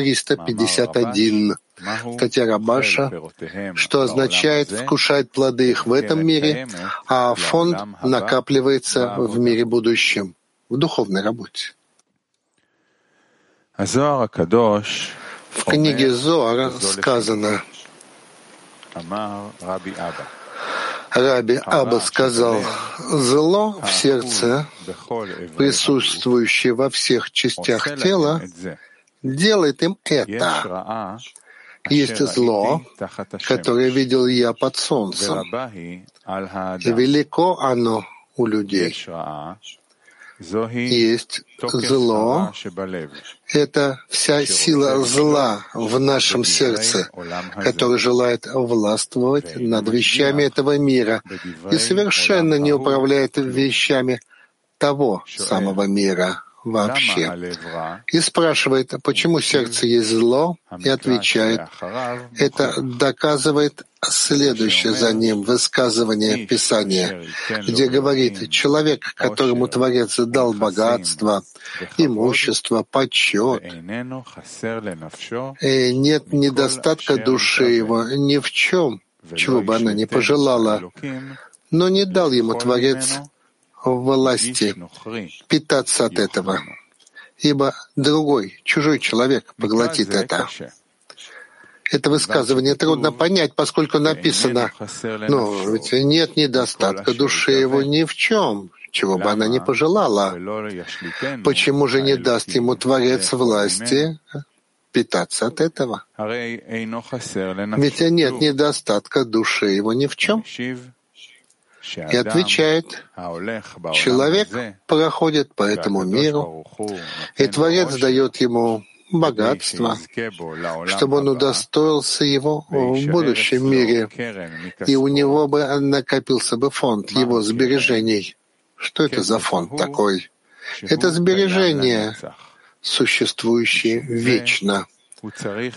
351. Статья Рабаша, что означает вкушать плоды их в этом мире, а фонд накапливается в мире будущем, в духовной работе. В книге Зоар сказано, Раби Аба. Сказал, «Зло в сердце, присутствующее во всех частях тела, делает им это. Есть зло, которое видел я под солнцем, и велико оно у людей. Есть зло, это вся сила зла в нашем сердце, который желает властвовать над вещами этого мира и совершенно не управляет вещами того самого мира вообще. И спрашивает, почему сердце есть зло, и отвечает, это доказывает следующее за ним высказывание Писания, где говорит, человек, которому Творец дал богатство, имущество, почет, и нет недостатка души его ни в чем, чего бы она ни пожелала, но не дал ему Творец власти питаться от этого, ибо другой, чужой человек поглотит это. Это высказывание трудно понять, поскольку написано, ну, ведь нет недостатка души его ни в чем, чего бы она ни пожелала. Почему же не даст ему Творец власти питаться от этого? Ведь нет недостатка души его ни в чем и отвечает, человек проходит по этому миру, и Творец дает ему богатство, чтобы он удостоился его в будущем мире, и у него бы накопился бы фонд его сбережений. Что это за фонд такой? Это сбережения, существующие вечно.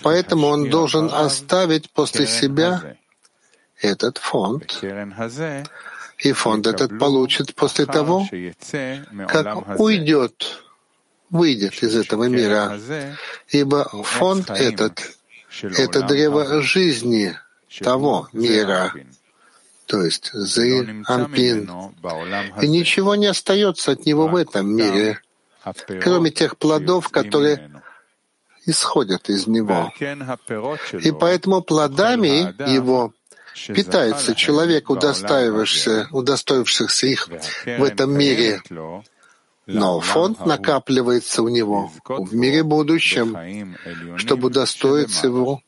Поэтому он должен оставить после себя этот фонд, и фонд этот получит после того, как уйдет, выйдет из этого мира. Ибо фонд этот — это древо жизни того мира, то есть Зин, Ампин. И ничего не остается от него в этом мире, кроме тех плодов, которые исходят из него. И поэтому плодами его питается человек, удостаиваешься, удостоившихся их в этом мире. Но фонд накапливается у него в мире будущем, чтобы удостоиться его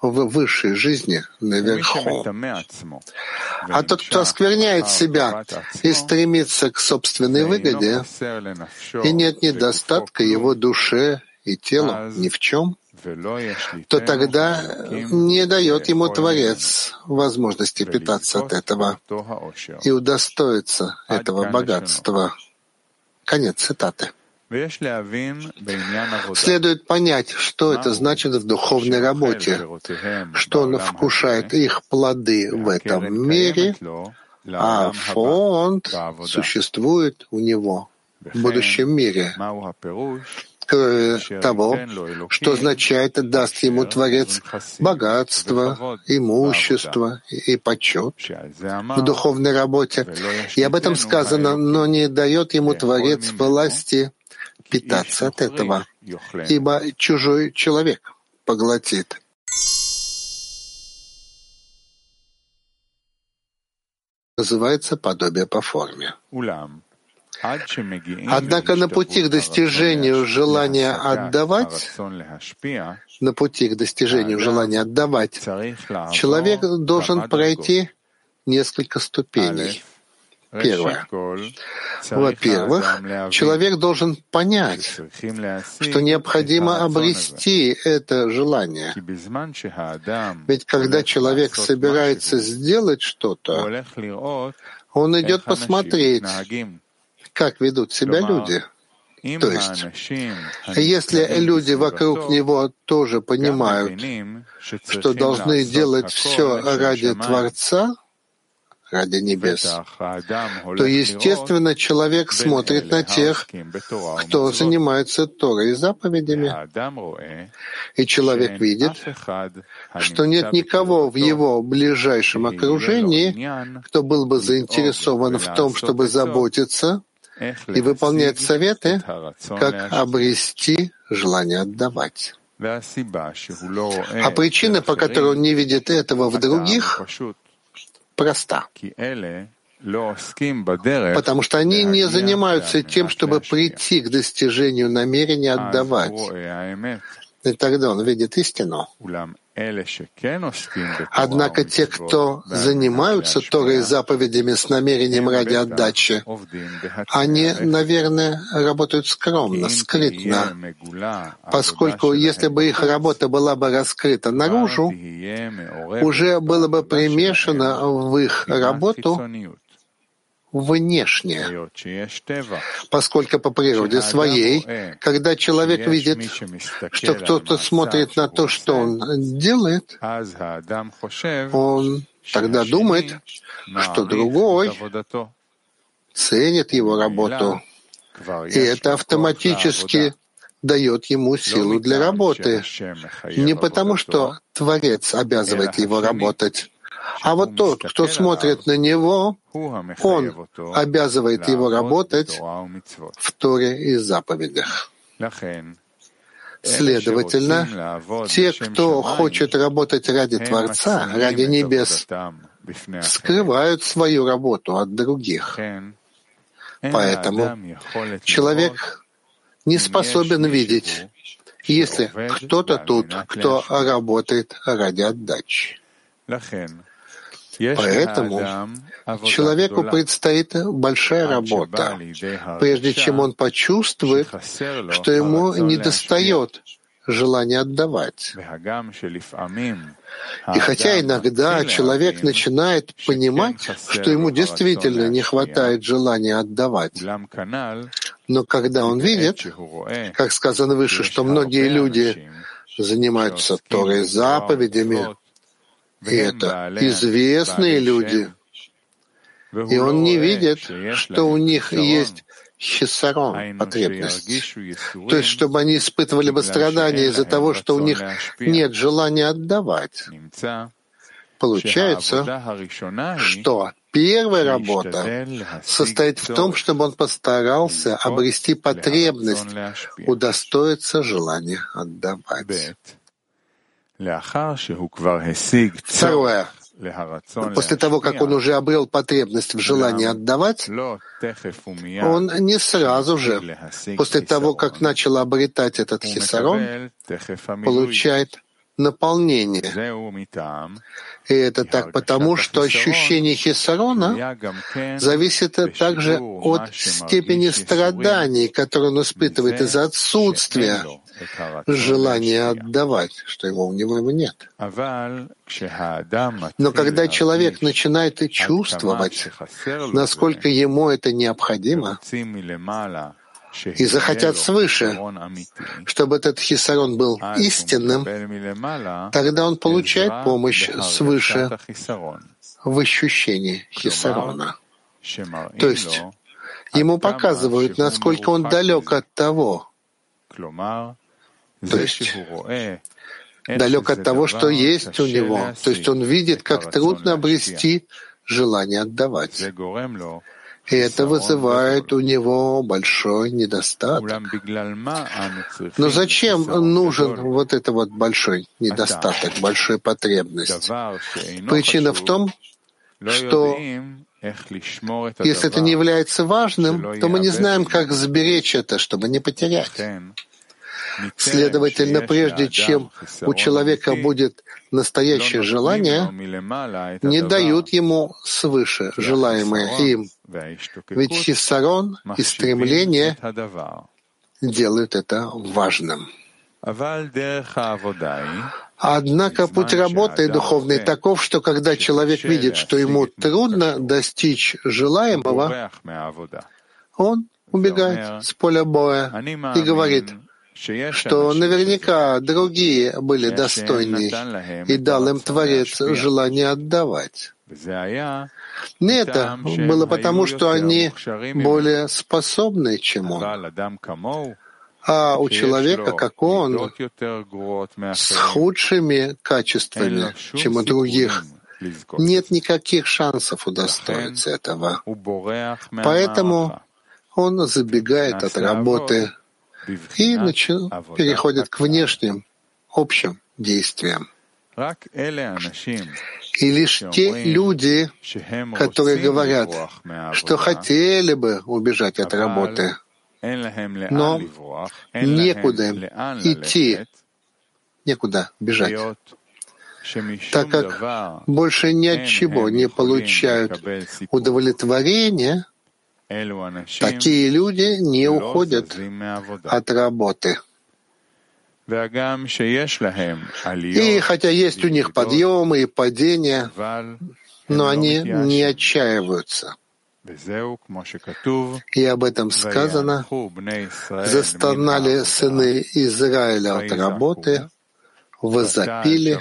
в высшей жизни наверху. А тот, кто оскверняет себя и стремится к собственной выгоде, и нет недостатка его душе и телу ни в чем, то тогда не дает ему Творец возможности питаться от этого и удостоиться этого богатства. Конец цитаты. Следует понять, что это значит в духовной работе, что он вкушает их плоды в этом мире, а фонд существует у него в будущем мире того, что означает «даст ему Творец богатство, имущество и почет в духовной работе». И об этом сказано, но не дает ему Творец власти питаться от этого, ибо чужой человек поглотит. Называется подобие по форме. Однако на пути к достижению желания отдавать, на пути к достижению желания отдавать, человек должен пройти несколько ступеней. Первое. Во-первых, человек должен понять, что необходимо обрести это желание. Ведь когда человек собирается сделать что-то, он идет посмотреть, как ведут себя люди. То есть, если люди вокруг него тоже понимают, что должны делать все ради Творца, ради небес, то, естественно, человек смотрит на тех, кто занимается Торой и заповедями. И человек видит, что нет никого в его ближайшем окружении, кто был бы заинтересован в том, чтобы заботиться и выполнять советы, как обрести желание отдавать. А причина, по которой он не видит этого в других, проста. Потому что они не занимаются тем, чтобы прийти к достижению намерения отдавать. И тогда он видит истину. Однако те, кто занимаются Торой и заповедями с намерением ради отдачи, они, наверное, работают скромно, скрытно, поскольку если бы их работа была бы раскрыта наружу, уже было бы примешано в их работу внешне, поскольку по природе своей, когда человек видит, что кто-то смотрит на то, что он делает, он тогда думает, что другой ценит его работу, и это автоматически дает ему силу для работы. Не потому, что Творец обязывает его работать, а вот тот, кто смотрит на него, он обязывает его работать в Торе и заповедях. Следовательно, те, кто хочет работать ради Творца, ради небес, скрывают свою работу от других. Поэтому человек не способен видеть, если кто-то тут, кто работает ради отдачи. Поэтому человеку предстоит большая работа, прежде чем он почувствует, что ему недостает желания отдавать. И хотя иногда человек начинает понимать, что ему действительно не хватает желания отдавать, но когда он видит, как сказано выше, что многие люди занимаются Торой заповедями, и это известные люди. И он не видит, что у них есть хисарон, потребность. То есть, чтобы они испытывали бы страдания из-за того, что у них нет желания отдавать. Получается, что первая работа состоит в том, чтобы он постарался обрести потребность, удостоиться желания отдавать. Второе. После того, как он уже обрел потребность в желании отдавать, он не сразу же, после того, как начал обретать этот хисарон, получает наполнение. И это так потому, что ощущение хисарона. зависит также от степени страданий, которые он испытывает из-за отсутствия желания отдавать, что его у него нет. Но когда человек начинает чувствовать, насколько ему это необходимо, и захотят свыше, чтобы этот хисарон был истинным, тогда он получает помощь свыше в ощущении хисарона. То есть ему показывают, насколько он далек от того, то есть далек от того, что есть у него. То есть он видит, как трудно обрести желание отдавать. И это вызывает у него большой недостаток. Но зачем нужен вот это вот большой недостаток, большая потребность? Причина в том, что если это не является важным, то мы не знаем, как сберечь это, чтобы не потерять. Следовательно, прежде чем у человека будет настоящее желание, не дают ему свыше желаемое им. Ведь хиссарон и стремление делают это важным. Однако путь работы духовной таков, что когда человек видит, что ему трудно достичь желаемого, он убегает с поля боя и говорит, что наверняка другие были достойны, и дал им Творец желание отдавать. Это было потому, что они более способны, чем он. А у человека, как он, с худшими качествами, чем у других, нет никаких шансов удостоиться этого. Поэтому он забегает от работы и переходит к внешним, общим действиям. И лишь те люди, которые говорят, что хотели бы убежать от работы, но некуда им идти, некуда бежать, так как больше ни от чего не получают удовлетворения, такие люди не уходят от работы. И хотя есть у них подъемы и падения, но они не отчаиваются. И об этом сказано, застонали сыны Израиля от работы, возопили,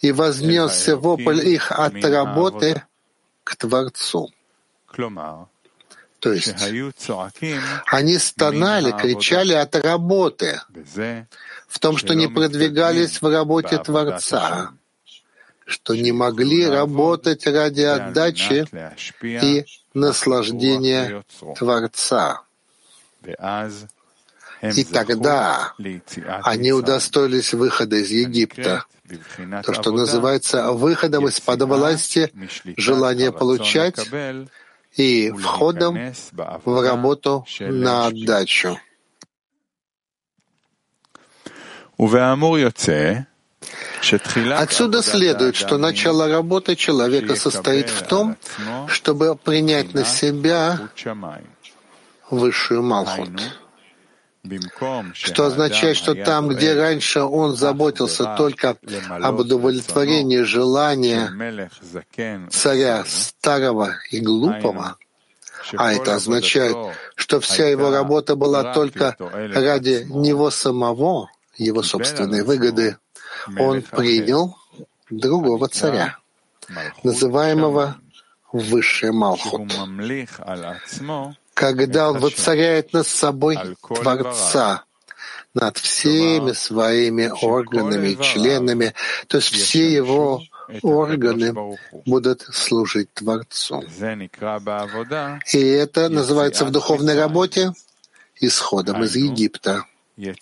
и вознесся вопль их от работы к Творцу. То есть они стонали, кричали от работы, в том, что не продвигались в работе Творца, что не могли работать ради отдачи и наслаждения Творца. И тогда они удостоились выхода из Египта, то, что называется выходом из-под власти, желания получать и входом в работу на отдачу. Отсюда следует, что начало работы человека состоит в том, чтобы принять на себя высшую Малхут, что означает, что там, где раньше он заботился только об удовлетворении желания царя старого и глупого, а это означает, что вся его работа была только ради него самого, его собственной выгоды, он принял другого царя, называемого Высший Малхут. Когда он воцаряет над собой Творца, над всеми своими органами и членами, то есть все его органы будут служить Творцу. И это называется в духовной работе исходом из Египта.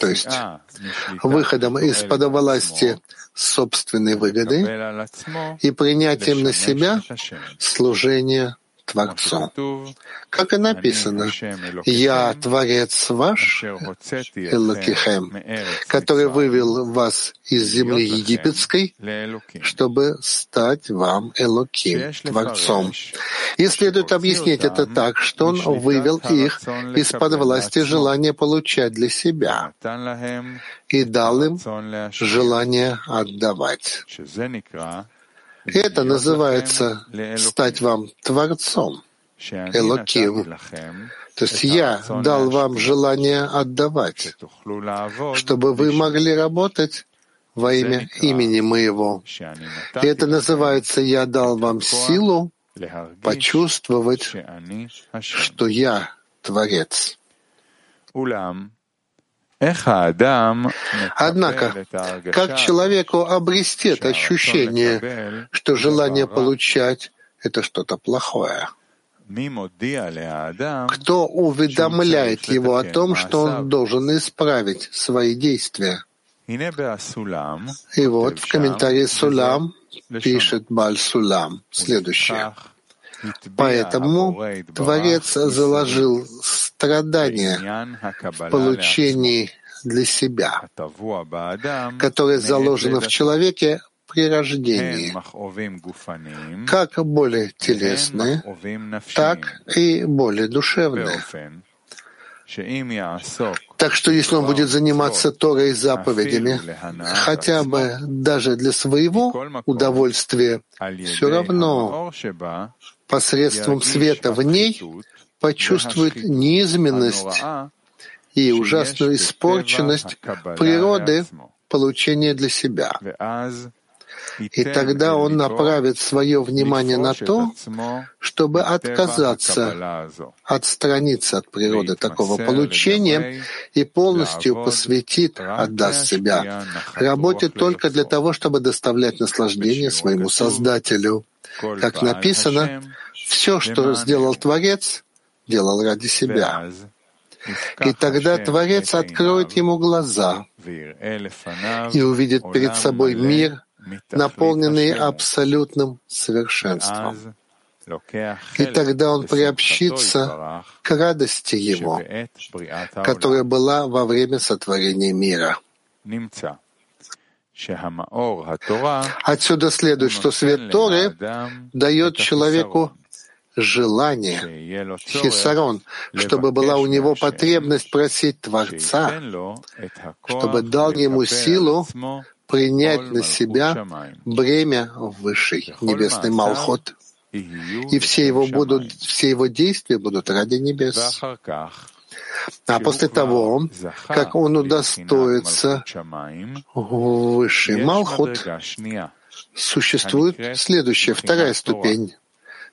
То есть выходом из-под власти собственной выгоды и принятием на себя служения Творцу. Как и написано, «Я Творец ваш, Элокихем, который вывел вас из земли египетской, чтобы стать вам Элоким, Творцом». И следует объяснить это так, что Он вывел их из-под власти желания получать для себя и дал им желание отдавать. Это называется стать вам Творцом, Элоким. То есть я дал вам желание отдавать, чтобы вы могли работать во имя имени моего. И это называется «Я дал вам силу почувствовать, что я Творец». Однако, как человеку обрести это ощущение, что желание получать — это что-то плохое? Кто уведомляет его о том, что он должен исправить свои действия? И вот в комментарии Сулам пишет Баль Сулам следующее. Поэтому Творец заложил страдания в получении для себя, которое заложено в человеке при рождении, как более телесные, так и более душевные. Так что если он будет заниматься Торой и заповедями, хотя бы даже для своего удовольствия, все равно посредством света в ней почувствует низменность и ужасную испорченность природы получения для себя. И тогда он направит свое внимание на то, чтобы отказаться, отстраниться от природы такого получения и полностью посвятит, отдаст себя работе только для того, чтобы доставлять наслаждение своему Создателю. Как написано, все, что сделал Творец, делал ради себя. И тогда Творец откроет ему глаза и увидит перед собой мир, наполненный абсолютным совершенством. И тогда он приобщится к радости его, которая была во время сотворения мира. Отсюда следует, что свет Торы дает человеку желание, хисарон, чтобы была у него потребность просить Творца, чтобы дал ему силу принять на себя бремя высшей небесный Малхот, и все его, будут, все его действия будут ради небес. А после того, как он удостоится высший Малхут, существует следующая, вторая ступень,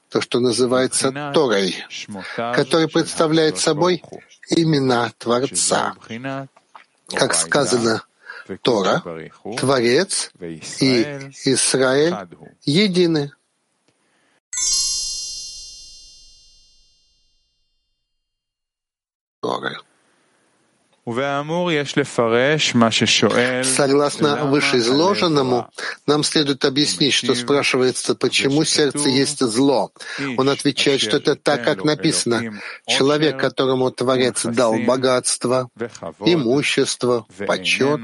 то, что называется Торой, который представляет собой имена Творца. Как сказано, Тора, Творец и Израиль едины. Торы. Согласно вышеизложенному, нам следует объяснить, что спрашивается, почему сердце есть зло. Он отвечает, что это так, как написано. Человек, которому Творец дал богатство, имущество, почет,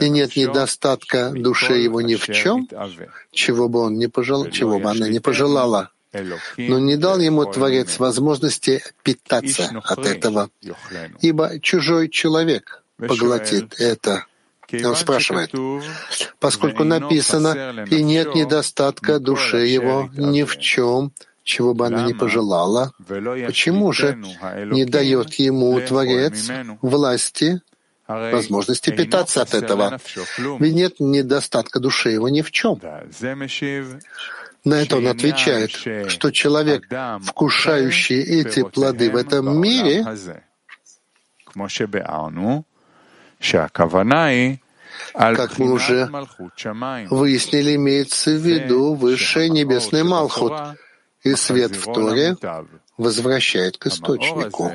и нет недостатка душе его ни в чем, чего бы он не пожелал, чего бы она не пожелала но не дал ему Творец возможности питаться от этого, ибо чужой человек поглотит это. Он спрашивает, поскольку написано, и нет недостатка душе его ни в чем, чего бы она ни пожелала, почему же не дает ему Творец власти, возможности питаться от этого? Ведь нет недостатка душе его ни в чем. На это он отвечает, что человек, вкушающий эти плоды в этом мире, как мы уже выяснили, имеется в виду высший небесный Малхут, и свет в Торе возвращает к источнику.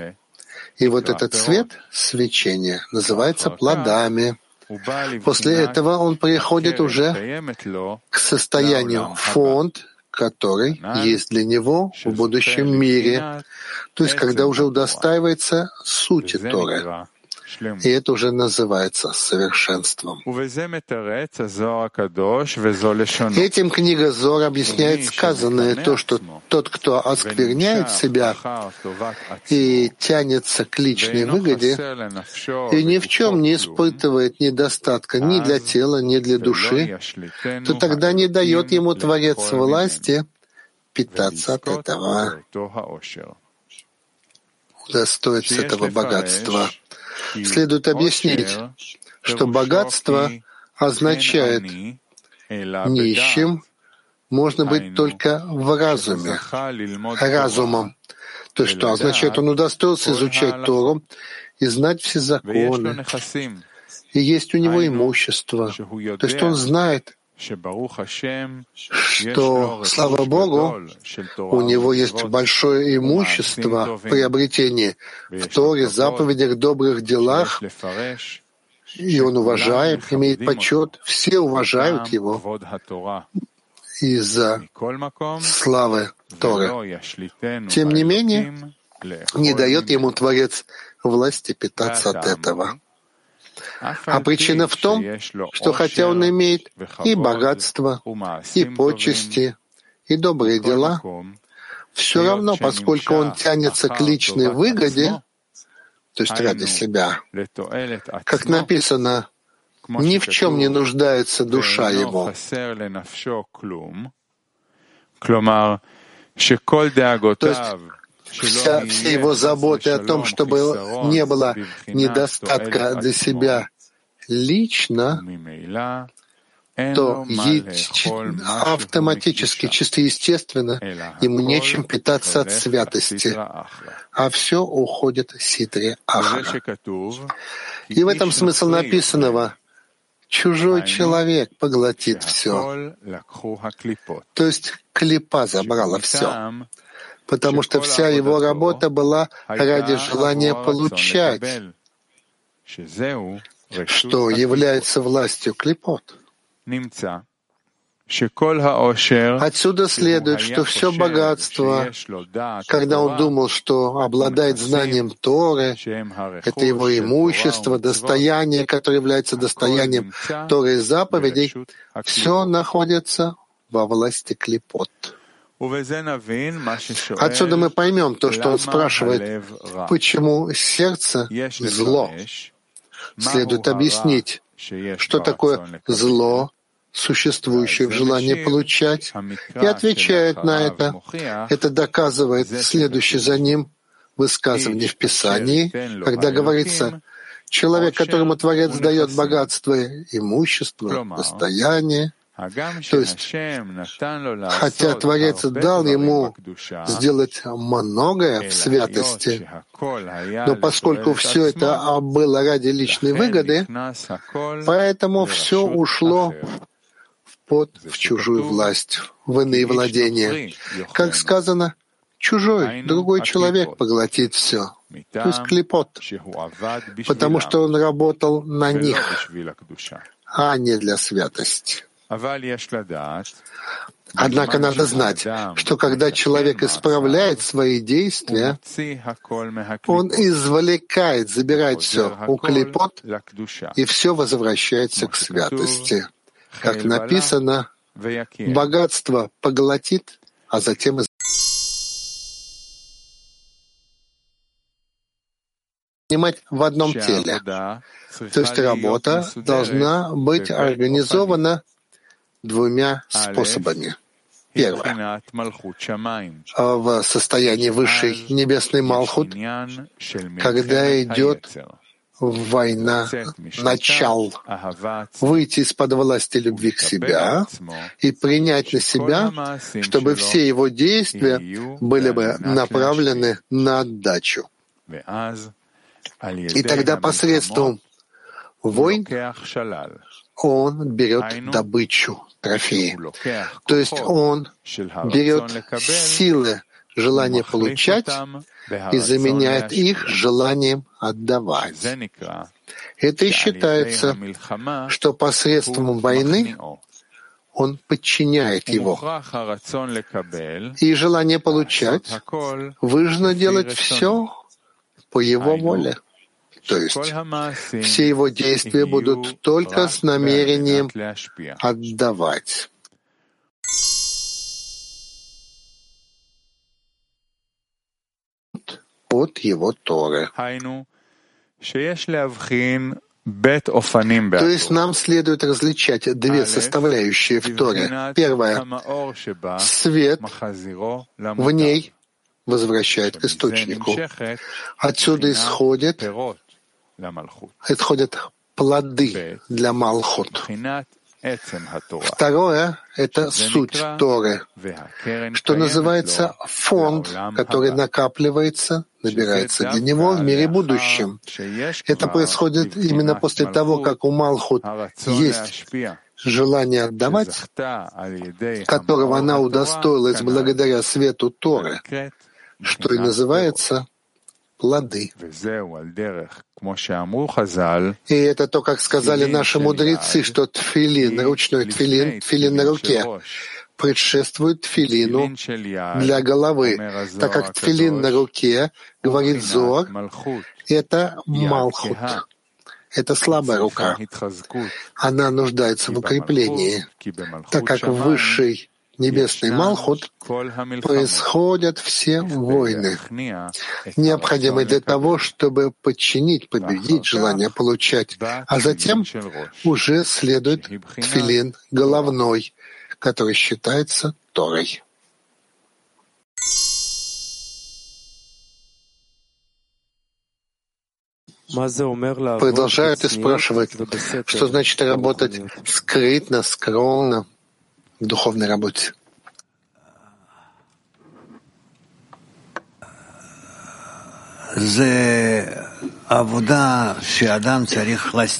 И вот этот свет, свечение, называется плодами. После этого он приходит уже к состоянию фонд, который есть для него в будущем мире, то есть когда уже удостаивается сути Торы. И это уже называется совершенством. Этим книга Зор объясняет сказанное, то, что тот, кто оскверняет себя и тянется к личной выгоде, и ни в чем не испытывает недостатка ни для тела, ни для души, то тогда не дает ему Творец власти питаться от этого. Удостоиться этого богатства. Следует объяснить, что богатство означает нищим можно быть только в разуме, разумом. То есть что означает, он удостоился изучать Тору и знать все законы. И есть у него имущество. То есть он знает, что, слава Богу, у него есть большое имущество приобретения в Торе, заповедях, добрых делах, и он уважаем, имеет почет, все уважают его из-за славы Торы. Тем не менее, не дает ему Творец власти питаться от этого. А причина в том, что хотя он имеет и богатство, и почести, и добрые дела, все равно, поскольку он тянется к личной выгоде, то есть ради себя, как написано, ни в чем не нуждается душа его. То есть вся, все его заботы о том, чтобы не было недостатка для себя лично, то автоматически, чисто естественно, ему нечем питаться от святости, а все уходит ситре ахра. И в этом смысл написанного Чужой человек поглотит все. То есть клипа забрала все, потому что вся его работа была ради желания получать, что является властью клипот. Отсюда следует, что все богатство, когда он думал, что обладает знанием Торы, это его имущество, достояние, которое является достоянием Торы и заповедей, все находится во власти клепот. Отсюда мы поймем то, что он спрашивает, почему сердце — зло. Следует объяснить, что такое зло существующее в желании получать, и отвечает на это. Это доказывает следующее за ним высказывание в Писании, когда говорится, человек, которому Творец дает богатство, имущество, достояние, то есть, хотя Творец дал ему сделать многое в святости, но поскольку все это было ради личной выгоды, поэтому все ушло под в чужую власть, в иные владения. Как сказано, чужой, другой человек поглотит все. То есть клепот, потому что он работал на них, а не для святости. Однако надо знать, что когда человек исправляет свои действия, он извлекает, забирает все у клепот, и все возвращается к святости. Как написано, богатство поглотит, а затем занимать в одном теле. То есть работа должна быть организована двумя способами. Первое. В состоянии высшей небесной Малхут, когда идет война, начал, выйти из-под власти любви к себе и принять на себя, чтобы все его действия были бы направлены на отдачу. И тогда посредством войн он берет добычу, трофеи. То есть он берет силы желание получать и заменяет их желанием отдавать. Это и считается, что посредством войны он подчиняет его. И желание получать выжно делать все по его воле. То есть все его действия будут только с намерением отдавать. от его Торы. То есть нам следует различать две составляющие в Торе. Первое — свет в ней возвращает к источнику. Отсюда исходят, исходят плоды для Малхут. Второе — это суть Торы, что называется фонд, который накапливается, набирается для него в мире будущем. Это происходит именно после того, как у Малхут есть желание отдавать, которого она удостоилась благодаря свету Торы, что и называется плоды. И это то, как сказали наши мудрецы, что тфилин, ручной тфилин, тфилин на руке, предшествует тфилину для головы, так как тфилин на руке, говорит Зор, это Малхут. Это слабая рука. Она нуждается в укреплении, так как высший небесный Малхут происходят все войны, необходимые для того, чтобы подчинить, победить желание получать, а затем уже следует тфилин головной, который считается Торой. продолжают и спрашивают, что значит работать скрытно, скромно в духовной работе.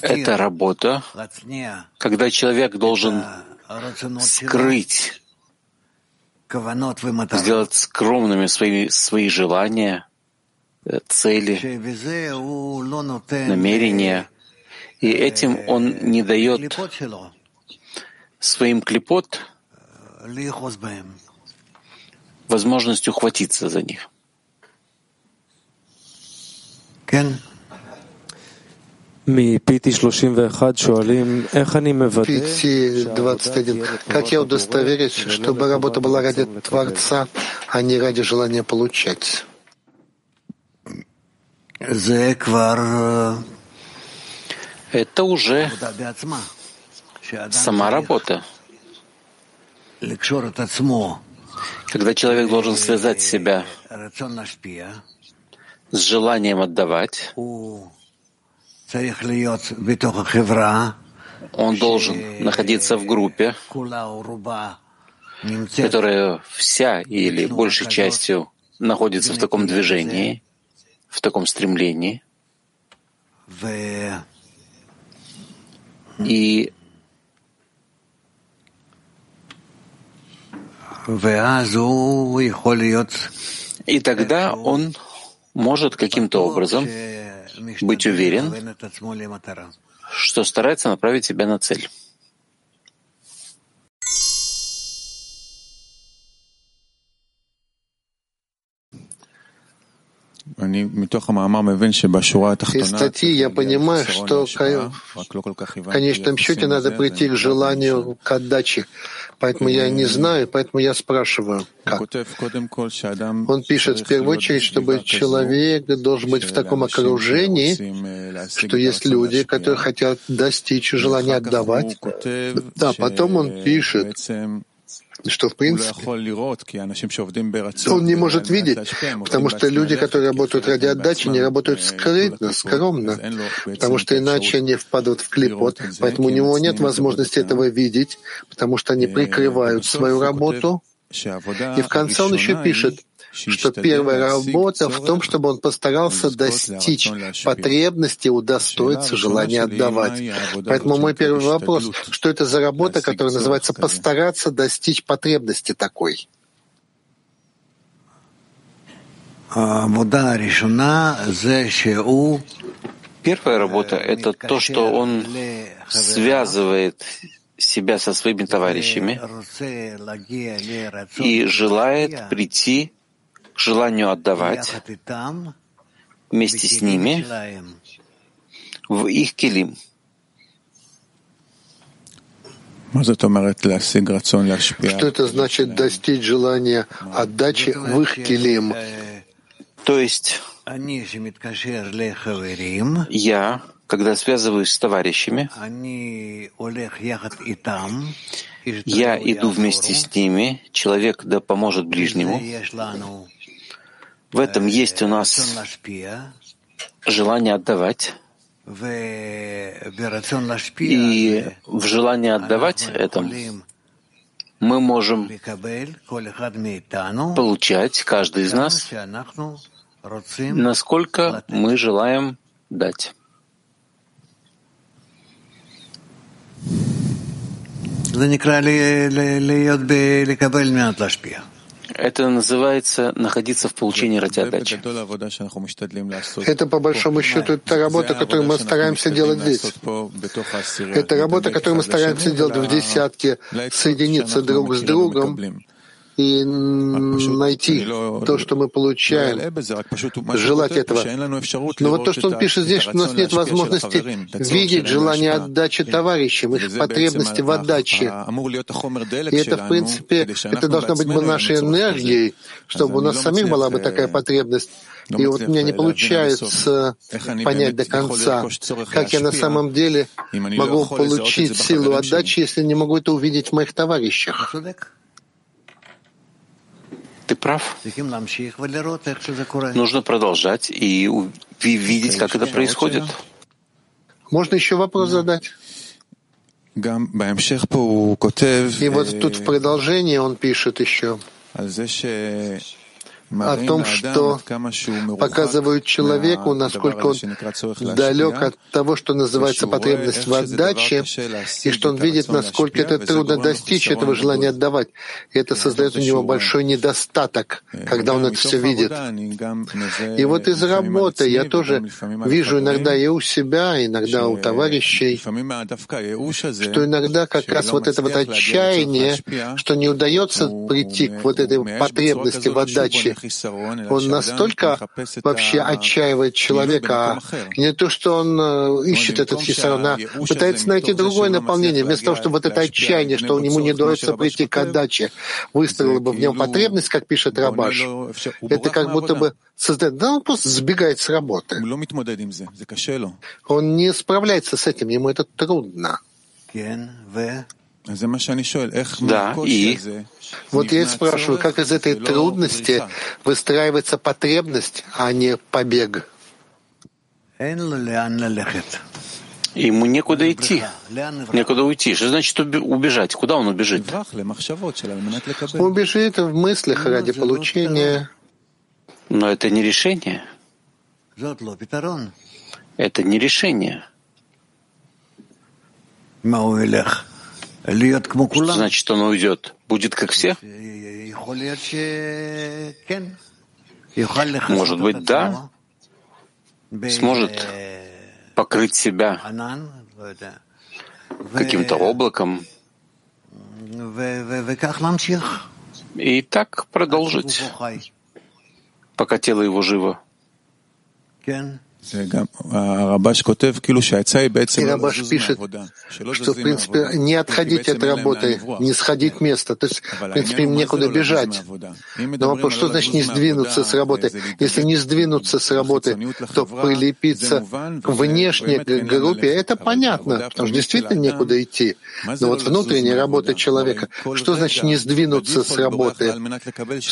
Это работа, когда человек должен скрыть, сделать скромными свои, свои желания, э, цели, намерения, и этим он не дает своим клепот возможность ухватиться за них. PT-21. Как я удостоверюсь, чтобы работа была ради Творца, а не ради желания получать? Это уже сама работа. Когда человек должен связать себя с желанием отдавать, он должен находиться в группе, которая вся или большей частью находится в таком движении, в таком стремлении. И и тогда он может каким-то образом быть уверен, что старается направить себя на цель. Из статьи я понимаю, что в конечном счете надо прийти к желанию к отдаче. Поэтому я не знаю, поэтому я спрашиваю, как. Он пишет, в первую очередь, чтобы человек должен быть в таком окружении, что есть люди, которые хотят достичь желания отдавать. Да, потом он пишет, что в принципе? Он не может видеть, потому что люди, которые работают ради отдачи, не работают скрытно, скромно, потому что иначе они впадут в клепот, поэтому у него нет возможности этого видеть, потому что они прикрывают свою работу. И в конце он еще пишет, что первая работа в том, чтобы он постарался достичь потребности, удостоиться желания отдавать. Поэтому мой первый вопрос, что это за работа, которая называется «постараться достичь потребности такой»? Первая работа — это то, что он связывает себя со своими товарищами и желает прийти к желанию отдавать вместе с ними в их килим. Что это значит достичь желания отдачи в их килим? То есть я, когда связываюсь с товарищами, я иду вместе с ними, человек да поможет ближнему, в этом есть у нас желание отдавать. И в желании отдавать этом мы можем получать, каждый из нас, насколько мы желаем дать. Это называется находиться в получении ради отдачи. Это, по большому счету, та работа, которую мы стараемся делать здесь. Это работа, которую мы стараемся делать в десятке, соединиться друг с другом и найти то, что мы получаем, желать этого. Но вот то, что он пишет здесь, что у нас нет возможности видеть желание отдачи товарищам, их потребности в отдаче. И это, в принципе, это должна быть бы нашей энергией, чтобы у нас самих была бы такая потребность. И вот у меня не получается понять до конца, как я на самом деле могу получить силу отдачи, если не могу это увидеть в моих товарищах. Ты прав. Нужно продолжать и видеть, как это происходит. Можно еще вопрос задать? И вот тут в продолжении он пишет еще о том, что показывают человеку, насколько он далек от того, что называется потребность в отдаче, и что он видит, насколько это трудно достичь этого желания отдавать. И это создает у него большой недостаток, когда он это все видит. И вот из работы я тоже вижу иногда и у себя, иногда у товарищей, что иногда как раз вот это вот отчаяние, что не удается прийти к вот этой потребности в отдаче, он настолько вообще отчаивает человека, а не то, что он э, ищет этот хисарон, а пытается найти другое наполнение, вместо того, чтобы вот это отчаяние, что ему не удается прийти к отдаче, выстроила бы в нем потребность, как пишет Рабаш. Это как будто бы создает... Да он просто сбегает с работы. Он не справляется с этим, ему это трудно. Да, и вот я и спрашиваю, как из этой трудности выстраивается потребность, а не побег? Ему некуда идти, некуда уйти. Что значит убежать? Куда он убежит? Он убежит в мыслях ради получения. Но это не решение. Это не решение. Что значит, он уйдет? Будет как все? Может быть, да. Сможет покрыть себя каким-то облаком и так продолжить, пока тело его живо. Рабаш пишет, что, в принципе, не отходить от работы, не сходить место. То есть, в принципе, им некуда бежать. Но вопрос, что значит не сдвинуться с работы? Если не сдвинуться с работы, то прилепиться к группе, это понятно, потому что действительно некуда идти. Но вот внутренняя работа человека, что значит не сдвинуться с работы?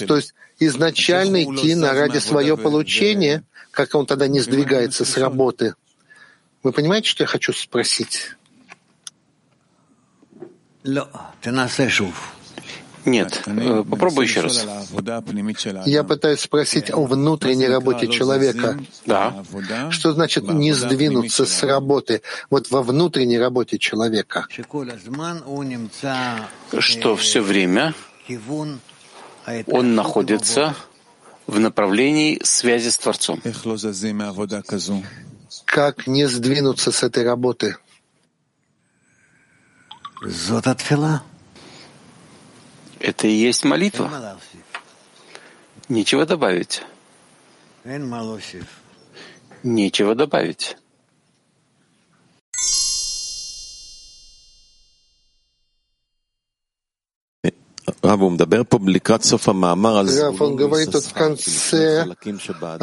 То есть изначально идти на ради свое получение — как он тогда не сдвигается с работы? Вы понимаете, что я хочу спросить? Нет, э, попробуй еще раз. Я пытаюсь спросить о внутренней работе человека. Да. Что значит не сдвинуться с работы? Вот во внутренней работе человека. Что все время он находится в направлении связи с Творцом. Как не сдвинуться с этой работы? Это и есть молитва. Нечего добавить. Нечего добавить. Рав, он говорит тут в конце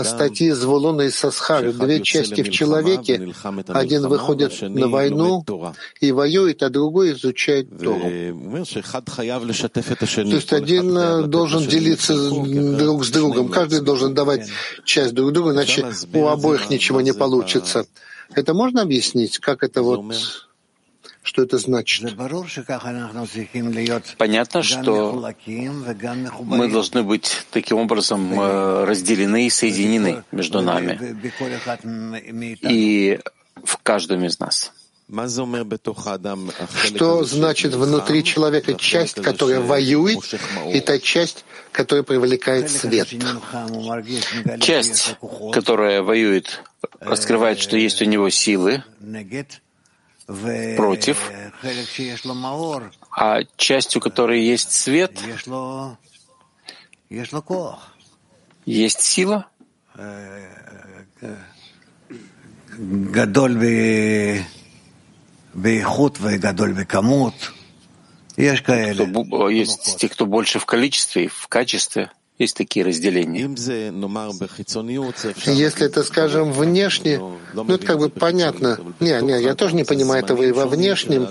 статьи Звулуна и Сасхар, две части в человеке, один выходит на войну и воюет, а другой изучает Тору. То есть один э, должен делиться друг с другом, каждый должен давать часть друг другу, иначе у обоих ничего не получится. Это можно объяснить, как это вот что это значит? Понятно, что мы должны быть таким образом э, разделены и соединены между нами. И в каждом из нас. Что значит внутри человека часть, которая воюет, и та часть, которая привлекает свет? Часть, которая воюет, раскрывает, что есть у него силы, против, а частью которой есть свет, есть сила, есть те, кто больше в количестве и в качестве. Есть такие разделения. Если это, скажем, внешне, ну это как бы понятно. Не, не, я тоже не понимаю этого и во внешнем,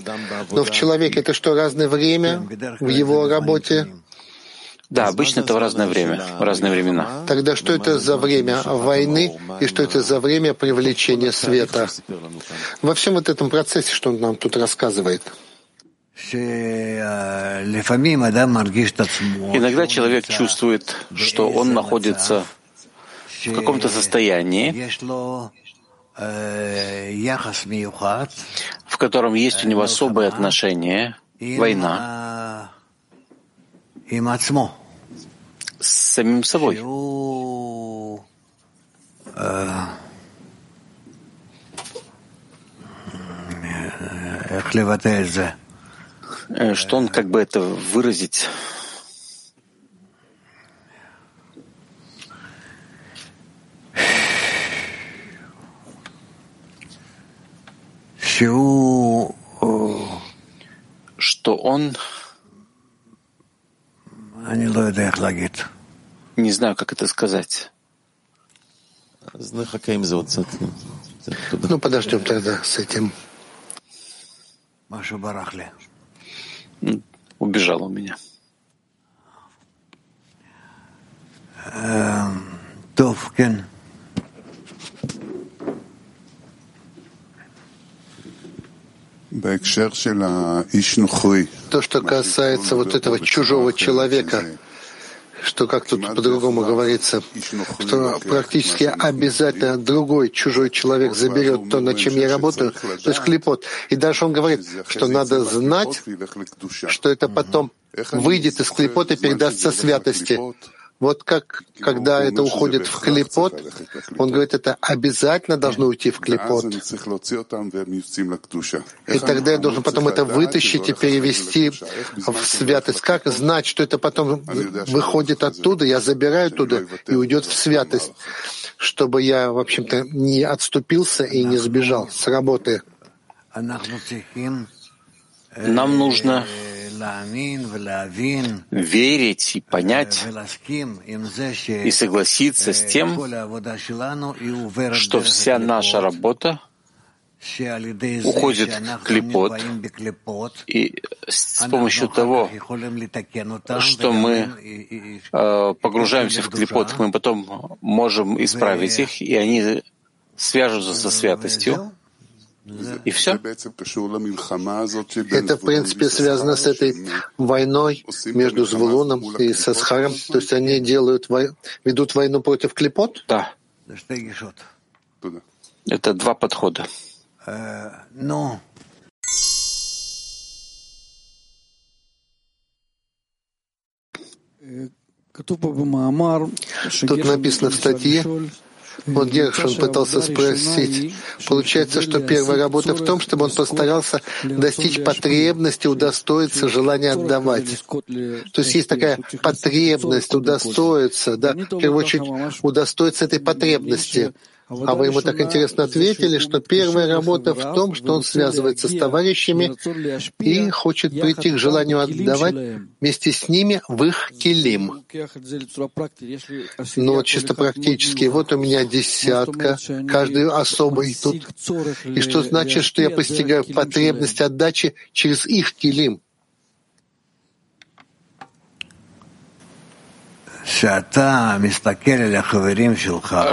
но в человеке это что, разное время в его работе? Да, обычно это в разное время, в разные времена. Тогда что это за время войны и что это за время привлечения света? Во всем вот этом процессе, что он нам тут рассказывает. Иногда человек чувствует, что он находится в каком-то состоянии, в котором есть у него особое отношение, война, с самим собой. Что он как бы это выразить? Что он не знаю, как это сказать. Ну, подождем тогда с этим. Убежал у меня. Товкен. То, что касается вот этого чужого человека, что как тут по-другому говорится, что практически обязательно другой чужой человек заберет то, над чем я работаю, то есть клепот. И дальше он говорит, что надо знать, что это потом выйдет из клепота и передастся святости. Вот как, когда это уходит в клепот, он говорит, это обязательно должно уйти в клепот. И тогда я должен потом это вытащить и перевести в святость. Как знать, что это потом выходит оттуда, я забираю оттуда и уйдет в святость, чтобы я, в общем-то, не отступился и не сбежал с работы. Нам нужно верить и понять и согласиться с тем, что вся наша работа уходит в клепот, и с помощью того, что мы э, погружаемся в клепот, мы потом можем исправить их, и они свяжутся со святостью, и все. Это, в принципе, связано с этой войной между Звулуном и Сасхаром. То есть они делают, ведут войну против Клепот? Да. Это два подхода. Но Тут написано в статье, вот Гершин пытался спросить. Получается, что первая работа в том, чтобы он постарался достичь потребности, удостоиться желания отдавать. То есть есть такая потребность удостоиться, да, в первую очередь удостоиться этой потребности. А вы ему так интересно ответили, что первая работа в том, что он связывается с товарищами и хочет прийти к желанию отдавать вместе с ними в их килим. Но чисто практически, вот у меня десятка, каждый особый тут. И что значит, что я постигаю потребность отдачи через их килим?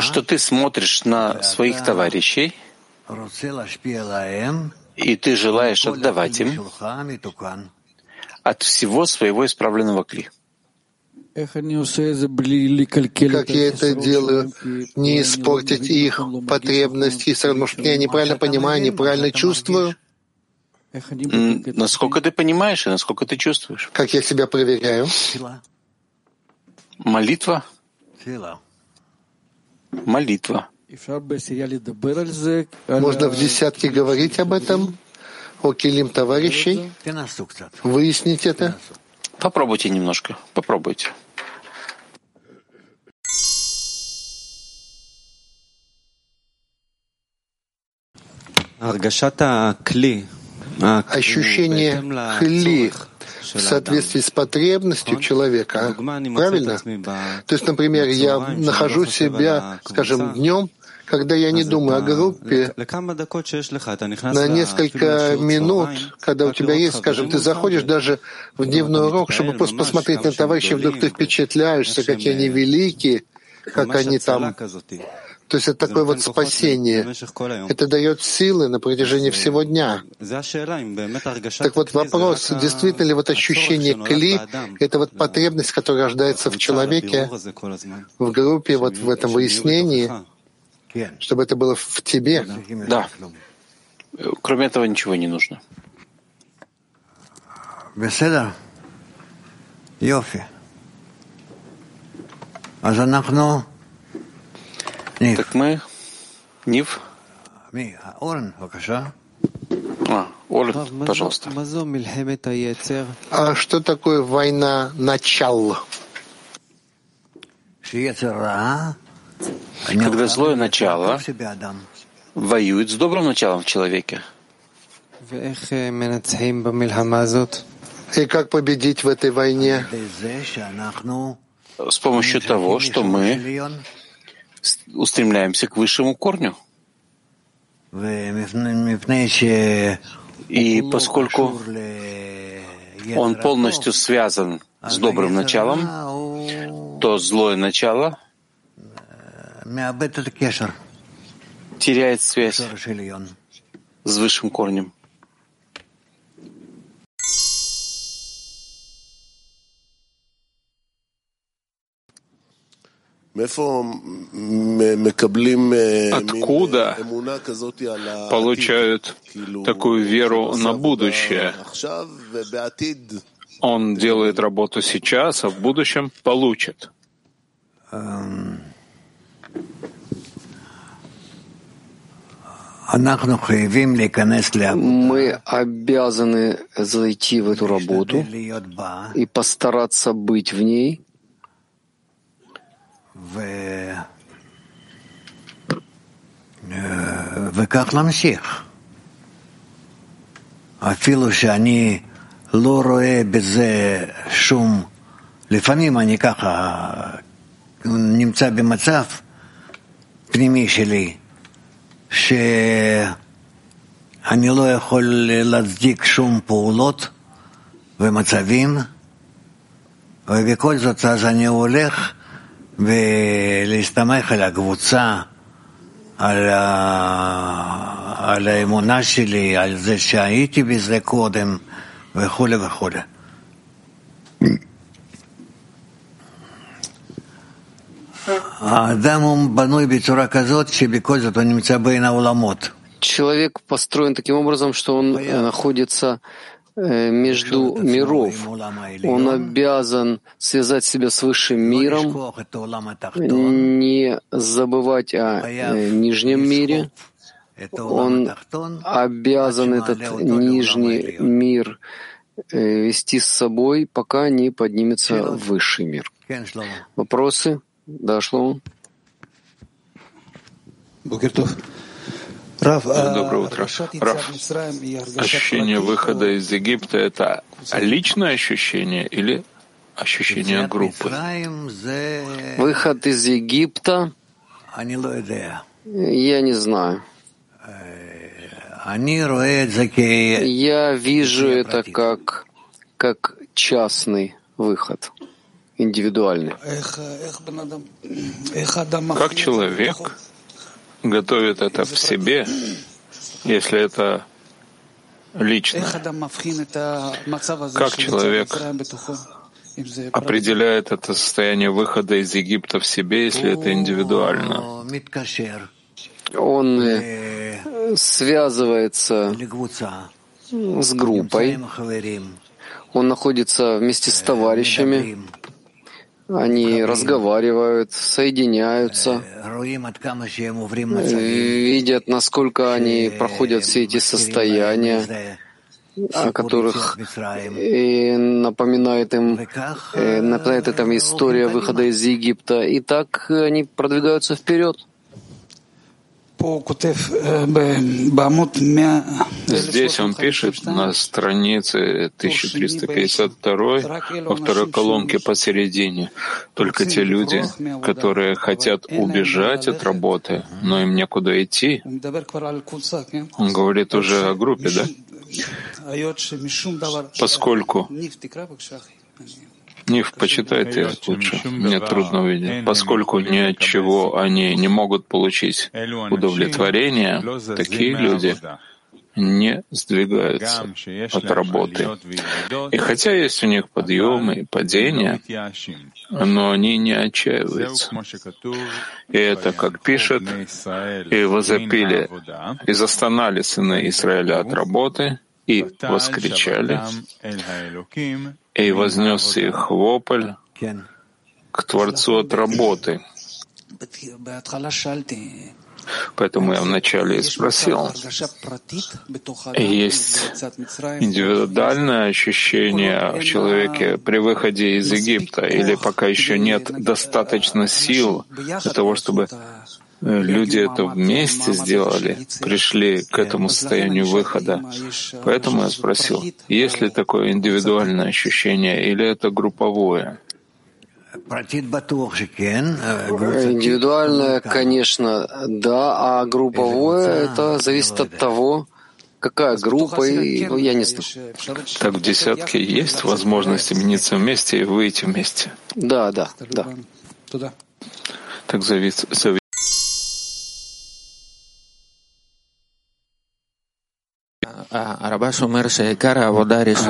Что ты смотришь на своих товарищей, и ты желаешь отдавать им от всего своего исправленного кли. Как я это делаю? Не испортить их потребности. Может, я неправильно понимаю, неправильно чувствую? Насколько ты понимаешь и насколько ты чувствуешь? Как я себя проверяю? Молитва. Молитва. Можно в десятке говорить об этом, о килим товарищей, выяснить это. Попробуйте немножко, попробуйте. Ощущение хли в соответствии с потребностью человека. Правильно? То есть, например, я нахожу себя, скажем, днем, Когда я не думаю о группе, на несколько минут, когда у тебя есть, скажем, ты заходишь даже в дневной урок, чтобы просто посмотреть на товарищей, вдруг ты впечатляешься, какие они великие, как они там то есть это такое вот спасение. Это дает силы на протяжении всего дня. Так вот вопрос, действительно ли вот ощущение кли — это вот потребность, которая рождается в человеке, в группе, вот в этом выяснении, чтобы это было в тебе. Да. Кроме этого ничего не нужно. Беседа? Йофи. А так мы... Нив? А, Орен, пожалуйста. А что такое война начал? Когда злое начало воюет с добрым началом в человеке. И как победить в этой войне? С помощью того, что мы устремляемся к высшему корню. И поскольку он полностью связан с добрым началом, то злое начало теряет связь с высшим корнем. Откуда получают такую веру на будущее? Он делает работу сейчас, а в будущем получит. Мы обязаны зайти в эту работу и постараться быть в ней, וכך להמשיך. אפילו שאני לא רואה בזה שום... לפעמים אני ככה נמצא במצב פנימי שלי, שאני לא יכול להצדיק שום פעולות ומצבים, ובכל זאת אז אני הולך ולהסתמך על הקבוצה, על, ה... על האמונה שלי, על זה שהייתי בזה קודם, וכולי וכולי. האדם הוא בנוי בצורה כזאת שבכל זאת הוא נמצא בין העולמות. Человек построен таким образом, что он находится Э, между миров. Он обязан связать себя с высшим миром, не забывать о э, нижнем мире. Он обязан этот нижний мир э, вести с собой, пока не поднимется в высший мир. Вопросы? Да, Шлоу? Доброе утро. Раф, ощущение выхода из Египта — это личное ощущение или ощущение группы? Выход из Египта я не знаю. Я вижу это как, как частный выход, индивидуальный. Как человек готовит это в себе, если это лично. Как человек определяет это состояние выхода из Египта в себе, если это индивидуально? Он э, связывается с группой, он находится вместе с товарищами, они разговаривают, соединяются, видят, насколько они проходят все эти состояния, о которых и напоминает им, э, напоминает эта история выхода из Египта. И так они продвигаются вперед. Здесь он пишет на странице 1352 во второй колонке посередине. Только те люди, которые хотят убежать от работы, но им некуда идти. Он говорит уже о группе, да? Поскольку Ниф, почитайте лучше. Мне трудно увидеть. Поскольку ни от чего они не могут получить удовлетворение, такие люди не сдвигаются от работы. И хотя есть у них подъемы и падения, но они не отчаиваются. И это, как пишет, «И возопили, и застонали сыны Израиля от работы, и воскричали, и вознесся их вопль к Творцу от работы. Поэтому я вначале и спросил, есть индивидуальное ощущение в человеке при выходе из Египта, или пока еще нет достаточно сил для того, чтобы люди это вместе сделали, пришли к этому состоянию выхода. Поэтому я спросил, есть ли такое индивидуальное ощущение или это групповое? Индивидуальное, конечно, да, а групповое — это зависит от того, какая группа, и ну, я не знаю. Так в десятке есть возможность объединиться вместе и выйти вместе? Да, да, да. Так зависит,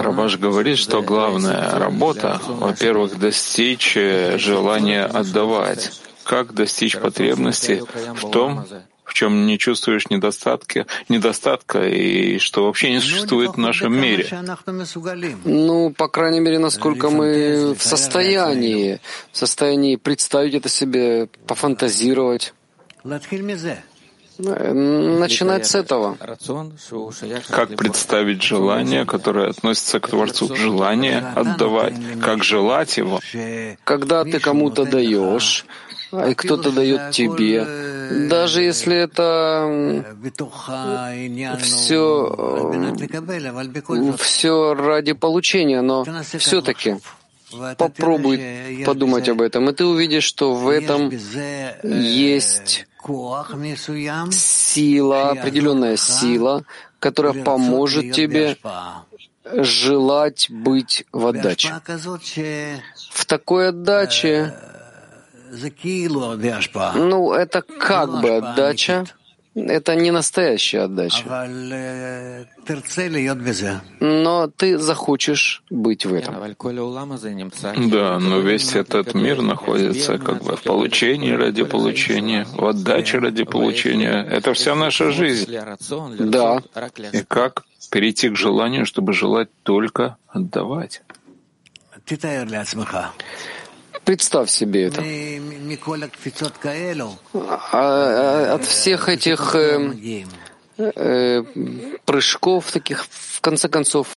Рабаш говорит, что главная работа, во-первых, достичь желания отдавать. Как достичь потребности в том, в чем не чувствуешь недостатки, недостатка и что вообще не существует в нашем мире. Ну, по крайней мере, насколько мы в состоянии, в состоянии представить это себе, пофантазировать. Начинать с этого. Как представить желание, которое относится к Творцу? Желание отдавать. Как желать его? Когда ты кому-то даешь, и кто-то дает тебе, даже если это все, все ради получения, но все-таки попробуй подумать об этом, и ты увидишь, что в этом есть сила, определенная сила, которая поможет тебе желать быть в отдаче. В такой отдаче, ну, это как бы отдача, это не настоящая отдача. Но ты захочешь быть в этом. Да, но весь этот мир находится как бы в получении ради получения, в отдаче ради получения. Это вся наша жизнь. Да. И как перейти к желанию, чтобы желать только отдавать? Представь себе это. А, от всех этих э, э, прыжков таких, в конце концов,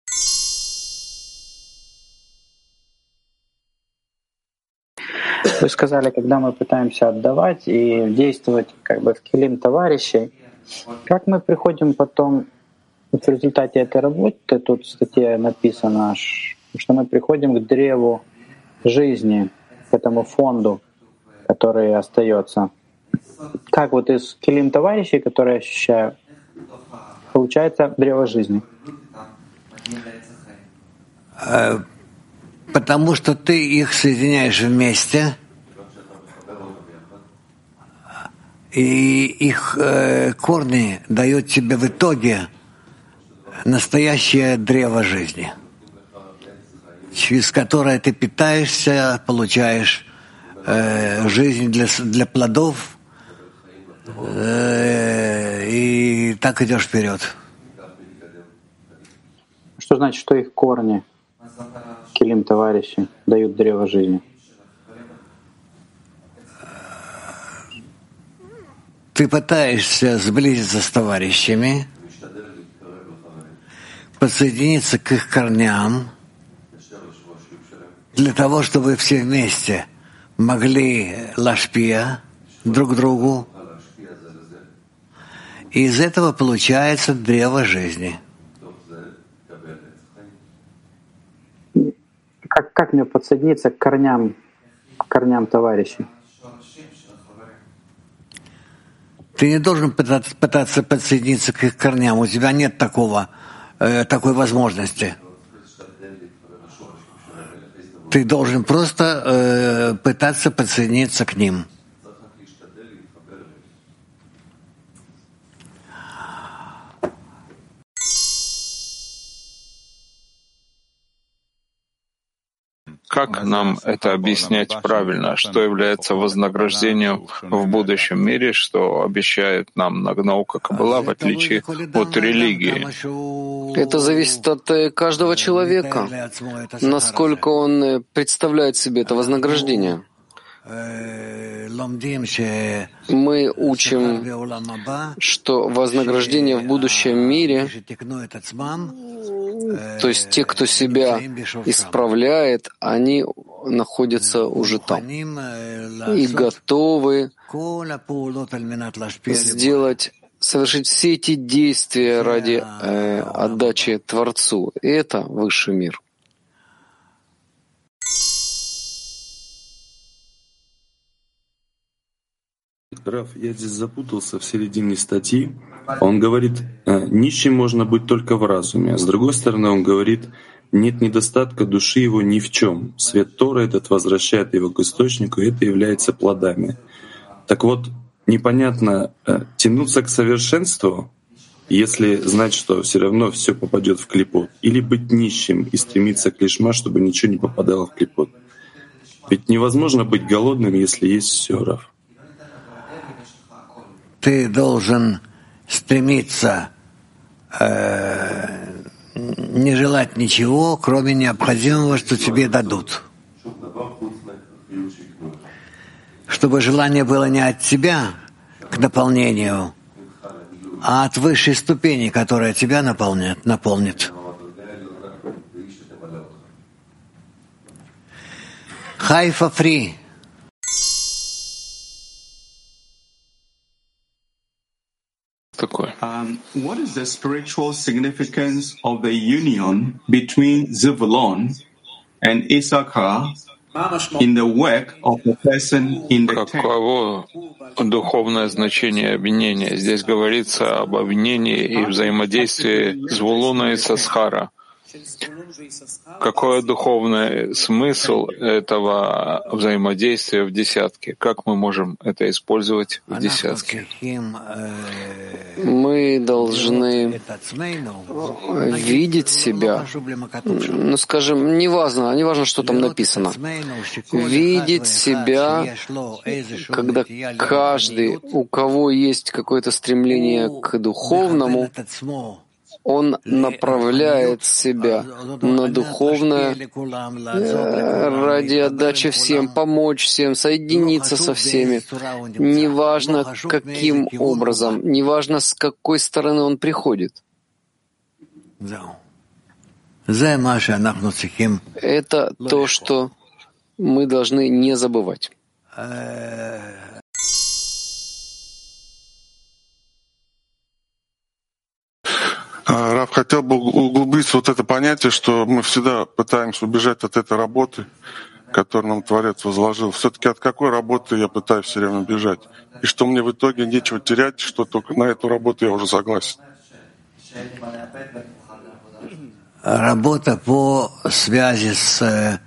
Вы сказали, когда мы пытаемся отдавать и действовать как бы в килим товарищей, как мы приходим потом в результате этой работы, тут в статье написано, что мы приходим к древу жизни, к этому фонду, который остается. Как вот из килим товарищей, которые ощущаю, получается древо жизни. Э, потому что ты их соединяешь вместе, и их э, корни дают тебе в итоге настоящее древо жизни через которое ты питаешься, получаешь э, жизнь для, для плодов, э, и так идешь вперед. Что значит, что их корни, килим товарищи, дают древо жизни? Ты пытаешься сблизиться с товарищами, подсоединиться к их корням, для того, чтобы все вместе могли лашпия друг другу И из этого получается древо жизни. Как, как мне подсоединиться к корням, к корням товарищей? Ты не должен пытаться, пытаться подсоединиться к их корням. У тебя нет такого, э, такой возможности. Ты должен просто э, пытаться подсоединиться к ним. Как нам это объяснять правильно? Что является вознаграждением в будущем мире, что обещает нам наука Каббала, в отличие от религии? Это зависит от э, каждого человека, насколько он э, представляет себе это вознаграждение. Мы учим, что вознаграждение в будущем мире то есть те, кто себя исправляет, они находятся уже там. И готовы сделать, совершить все эти действия ради э, отдачи Творцу. И это высший мир. Раф, я здесь запутался в середине статьи. Он говорит, «Э, нищим можно быть только в разуме. С другой стороны, он говорит, нет недостатка души его ни в чем. Свет Тора этот возвращает его к источнику, и это является плодами. Так вот, непонятно, э, тянуться к совершенству, если знать, что все равно все попадет в клепот, или быть нищим и стремиться к лишма, чтобы ничего не попадало в клепот. Ведь невозможно быть голодным, если есть все, Раф. Ты должен стремиться э, не желать ничего, кроме необходимого, что тебе дадут. Чтобы желание было не от тебя к наполнению, а от высшей ступени, которая тебя наполнит. наполнит. Хайфа фри. Такое? Um, what is the spiritual significance of the union between Zevulon and Issachar in the work of the person in the Каково духовное значение обвинения? Здесь говорится об обвинении и взаимодействии Звулуна и Сасхара. Какой духовный смысл этого взаимодействия в десятке? Как мы можем это использовать в десятке? Мы должны видеть себя, ну, скажем, неважно, неважно, что там написано, видеть себя, когда каждый, у кого есть какое-то стремление к духовному, он направляет себя на духовное э, ради отдачи всем, помочь всем, соединиться со всеми. Неважно, каким образом, неважно, с какой стороны он приходит. Это то, что мы должны не забывать. Раф, хотел бы углубиться вот это понятие, что мы всегда пытаемся убежать от этой работы, которую нам Творец возложил. Все-таки от какой работы я пытаюсь все время бежать? И что мне в итоге нечего терять, что только на эту работу я уже согласен. Работа по связи с,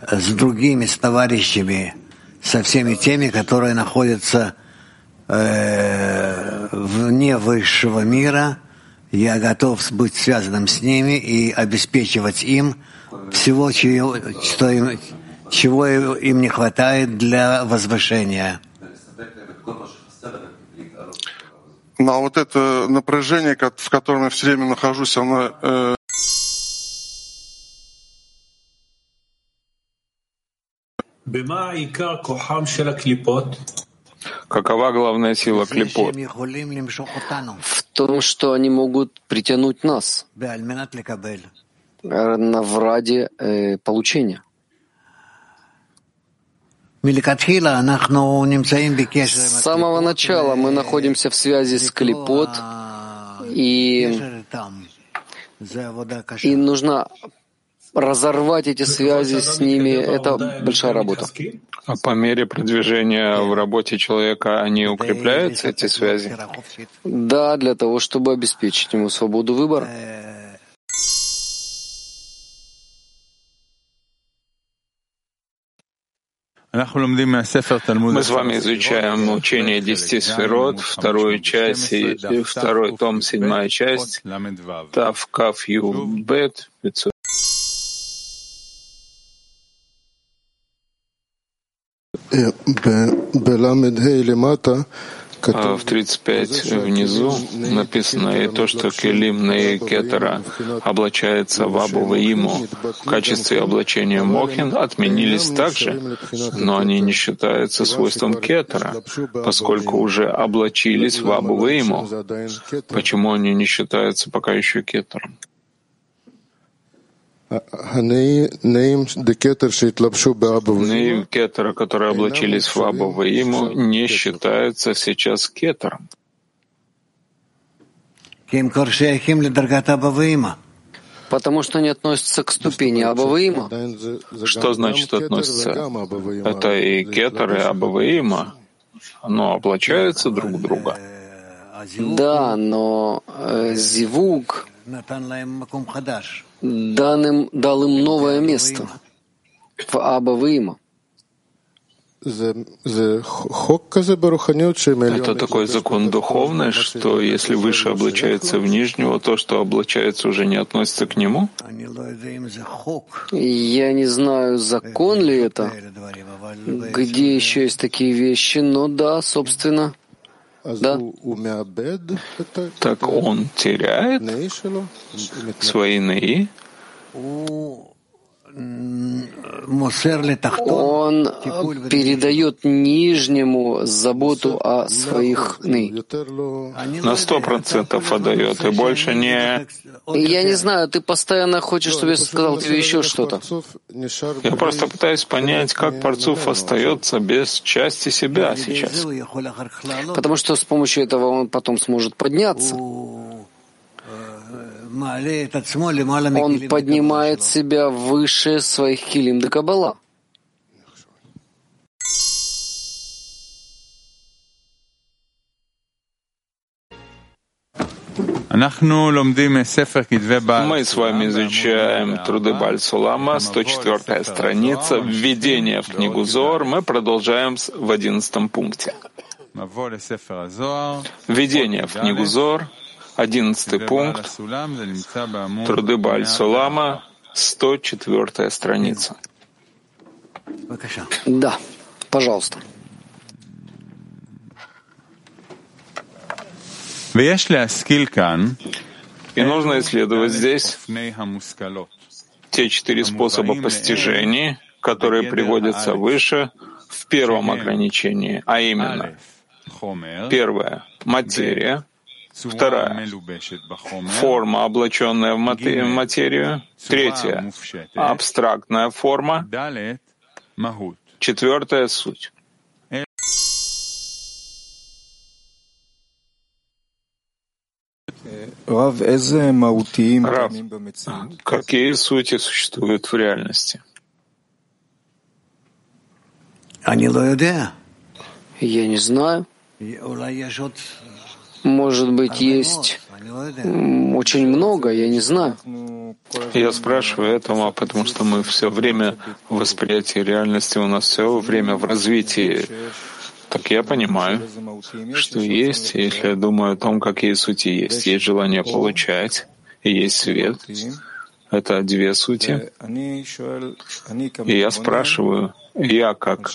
с другими, с товарищами, со всеми теми, которые находятся э, вне высшего мира — я готов быть связанным с ними и обеспечивать им всего, чего, что им, чего им не хватает для возвышения. Ну а вот это напряжение, в котором я все время нахожусь, оно э... Какова главная сила клипот? В том, что они могут притянуть нас. В ради э, получения. С самого начала мы находимся в связи с клипот, и, и нужно разорвать эти связи с ними — это большая работа. А по мере продвижения в работе человека они укрепляются, эти связи? Да, для того, чтобы обеспечить ему свободу выбора. Мы с вами изучаем учение десяти сферот, вторую часть, второй том, седьмая часть, Тав Каф Ю Бет, 500. В 35 внизу написано и то, что Келим и Кетера облачается в Абу Ваиму в качестве облачения Мохин, отменились также, но они не считаются свойством Кетера, поскольку уже облачились в Абу Ваиму. Почему они не считаются пока еще Кетером? Неим кетера, которые облачились в Абу Ваиму, не считаются сейчас кетером. Потому что они относятся к ступени Абаваима. Что значит относятся? Это и кетер, и Абаваима, но облачаются друг друга. Да, но э, зивук дан дал им новое место в Аба Вима. Это такой закон духовный, что если выше облачается в нижнего, то, что облачается, уже не относится к нему? Я не знаю, закон ли это, где еще есть такие вещи, но да, собственно, да. Так он теряет свои наи, он передает нижнему заботу о своих ны. На сто процентов отдает, и больше не... Я не знаю, ты постоянно хочешь, чтобы я сказал тебе еще что-то. Я просто пытаюсь понять, как Парцуф остается без части себя сейчас. Потому что с помощью этого он потом сможет подняться. Он поднимает себя выше своих килим до Каббала. Мы с вами изучаем труды Бальсулама, 104 страница, введение в книгу Зор. Мы продолжаем в 11 пункте. Введение в книгу Зор, Одиннадцатый пункт. Труды Баль-Сулама, 104 страница. Да, пожалуйста. И нужно исследовать здесь те четыре способа постижения, которые приводятся выше в первом ограничении, а именно первое — материя, Вторая — форма, облаченная в материю. Третья — абстрактная форма. Четвертая — суть. Рав, какие сути существуют в реальности? Я не знаю. Может быть, есть очень много, я не знаю. Я спрашиваю этого, потому что мы все время в восприятии реальности, у нас все время в развитии. Так я понимаю, что есть, если я думаю о том, какие сути есть. Есть желание получать, и есть свет. Это две сути. И я спрашиваю, я как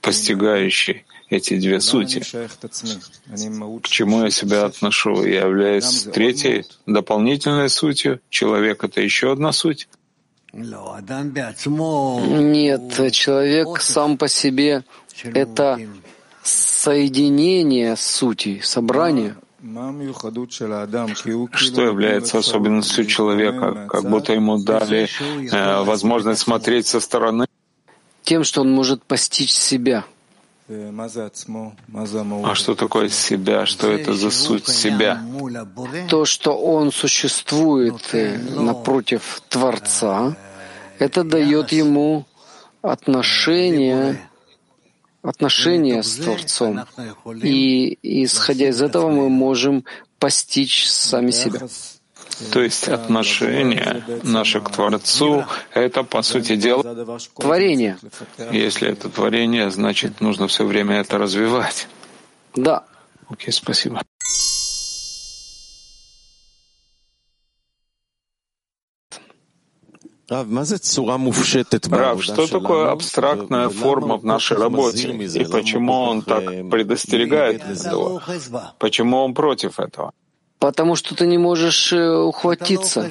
постигающий эти две сути, к чему я себя отношу? Я являюсь третьей, дополнительной сутью. Человек — это еще одна суть? Нет, человек сам по себе — это соединение сути, собрание. Что является особенностью человека, как будто ему дали э, возможность смотреть со стороны? Тем, что он может постичь себя. А что такое себя? Что это за суть себя? То, что он существует э, напротив Творца, это дает ему отношение, отношение с Творцом. И исходя из этого мы можем постичь сами себя. То есть отношение наше к Творцу — это, по сути дела, творение. Если это творение, значит, нужно все время это развивать. Да. Окей, спасибо. Рав, что такое абстрактная форма в нашей работе? И почему он так предостерегает этого? Почему он против этого? Потому что ты не можешь э, ухватиться.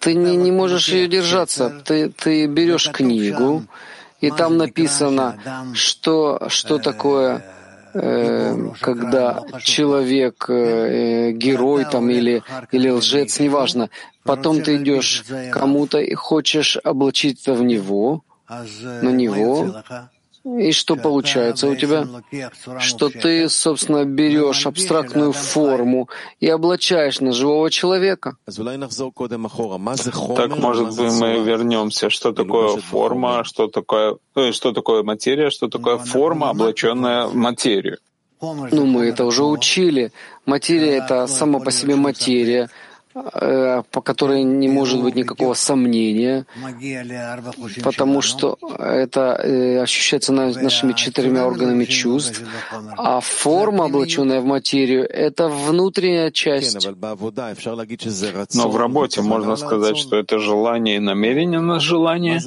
Ты не, не можешь ее держаться. Ты, ты берешь книгу, и там написано, что, что такое, э, когда человек, э, герой там или, или лжец, неважно. Потом ты идешь кому-то и хочешь облачиться в него, на него, и что получается у тебя? Что ты, собственно, берешь абстрактную форму и облачаешь на живого человека. Так, может быть, мы вернемся. Что такое форма, что такое, э, что такое материя, что такое форма, облаченная в материю? Ну, мы это уже учили. Материя — это сама по себе материя — по которой не может быть никакого сомнения, потому что это э, ощущается нашими четырьмя органами чувств, а форма, облаченная в материю, это внутренняя часть. Но в работе можно сказать, что это желание и намерение на желание.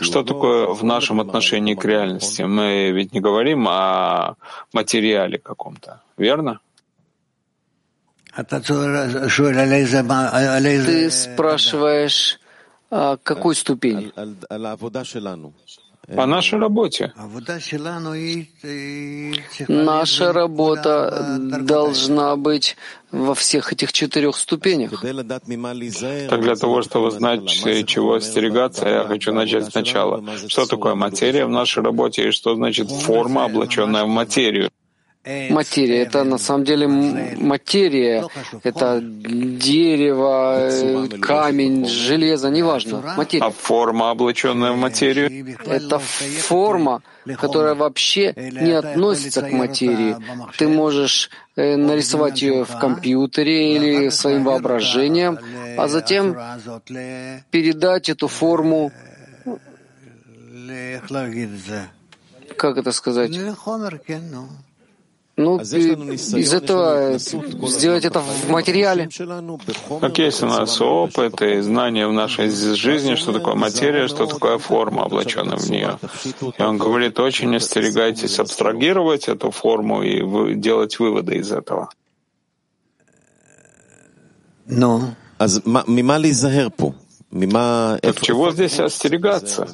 Что такое в нашем отношении к реальности? Мы ведь не говорим о материале каком-то, верно? Ты спрашиваешь, а какой ступень? По нашей работе. Наша работа должна быть во всех этих четырех ступенях. Так для того, чтобы знать, чего остерегаться, я хочу начать сначала. Что такое материя в нашей работе и что значит форма, облаченная в материю? Материя. Это на самом деле материя. Это дерево, камень, железо, неважно. Материя. А форма, облаченная в материю? Это форма, которая вообще не относится к материи. Ты можешь э, нарисовать ее в компьютере или своим воображением, а затем передать эту форму как это сказать? Ну, из этого сделать это в материале. Как есть у нас опыт и знания в нашей жизни, что такое материя, что такое форма, облаченная в нее. И он говорит, очень остерегайтесь абстрагировать эту форму и делать выводы из этого. Ну. Так чего здесь остерегаться?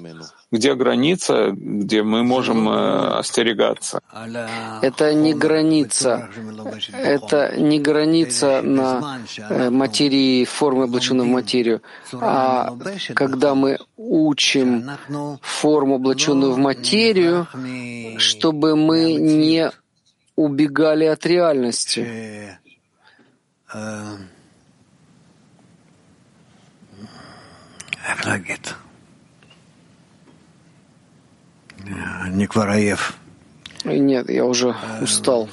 где граница, где мы можем э, остерегаться? Это не граница. Это не граница на э, материи, формы, облаченной в материю, а когда мы учим форму, облаченную в материю, чтобы мы не убегали от реальности. Э, как Никвараев. И нет, я уже устал.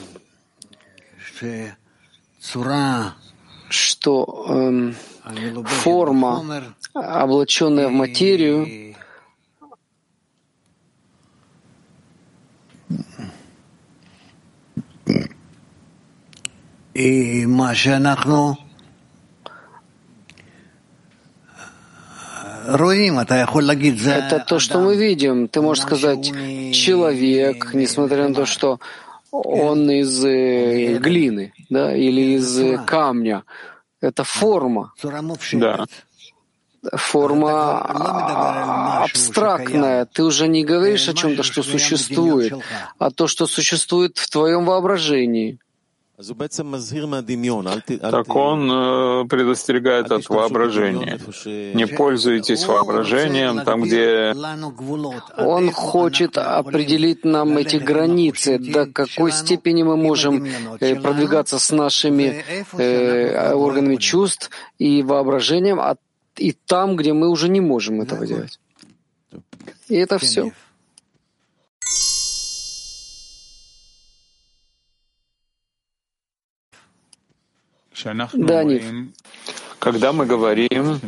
Что эм, форма, облаченная в материю, и Это то, что мы видим. Ты можешь сказать, человек, несмотря на то, что он из э, глины да, или из камня. Это форма. Да. Форма абстрактная. Ты уже не говоришь о чем-то, что существует, а то, что существует в твоем воображении. Так он э, предостерегает от воображения. Не пользуйтесь воображением там, где... Он хочет определить нам эти границы, до какой степени мы можем э, продвигаться с нашими э, органами чувств и воображением, а и там, где мы уже не можем этого делать. И это все. Да, нет. Когда мы говорим,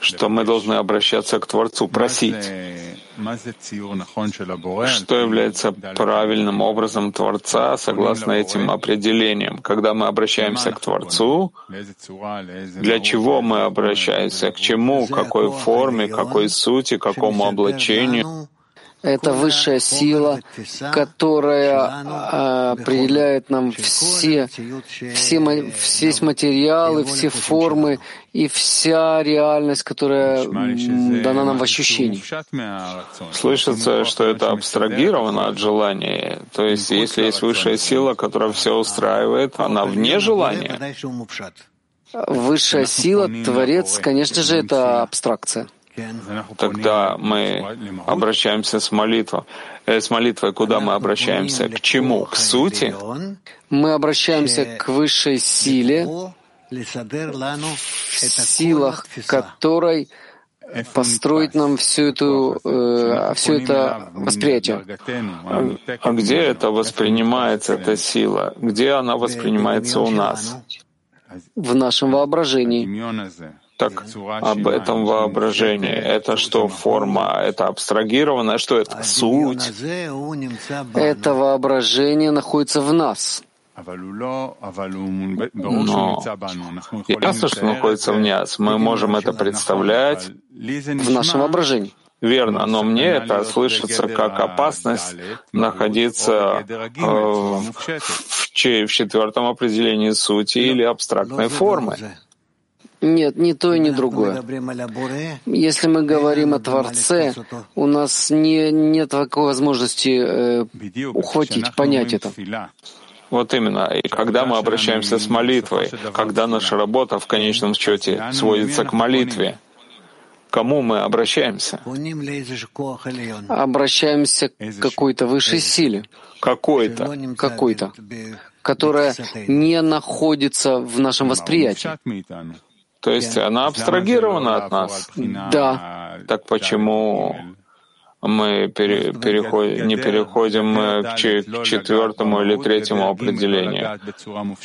что мы должны обращаться к Творцу, просить, что является правильным образом Творца согласно этим определениям? Когда мы обращаемся к Творцу, для чего мы обращаемся, к чему, какой форме, какой сути, какому облачению? Это высшая сила, которая а, определяет нам все, все, все материалы, все формы и вся реальность, которая дана нам в ощущении. Слышится, что это абстрагировано от желания. То есть, если есть высшая сила, которая все устраивает, она вне желания. Высшая сила, Творец, конечно же, это абстракция. Тогда мы обращаемся с молитвой. Э, с молитвой куда мы обращаемся? К чему? К сути? Мы обращаемся к высшей силе, в силах которой построить нам всю эту, э, все это восприятие. А, а где это воспринимается, эта сила? Где она воспринимается у нас? В нашем воображении. Так об этом воображении. Это что, форма? Это абстрагированное? Что это? Суть? Это воображение находится в нас. Но ясно, что находится в нас. Мы можем это представлять в нашем воображении. Верно, но мне это слышится как опасность находиться э, в, в четвертом определении сути или абстрактной формы. Нет, ни то и ни другое. Если мы говорим о Творце, у нас не, нет такой возможности э, ухватить, понять это. Вот именно. И когда мы обращаемся с молитвой, когда наша работа в конечном счете сводится к молитве, кому мы обращаемся? Обращаемся к какой-то высшей силе. Какой-то. Какой-то. Которая не находится в нашем восприятии. То есть она абстрагирована от нас. Да. Так почему мы пере, переходим, не переходим к, к четвертому или третьему определению.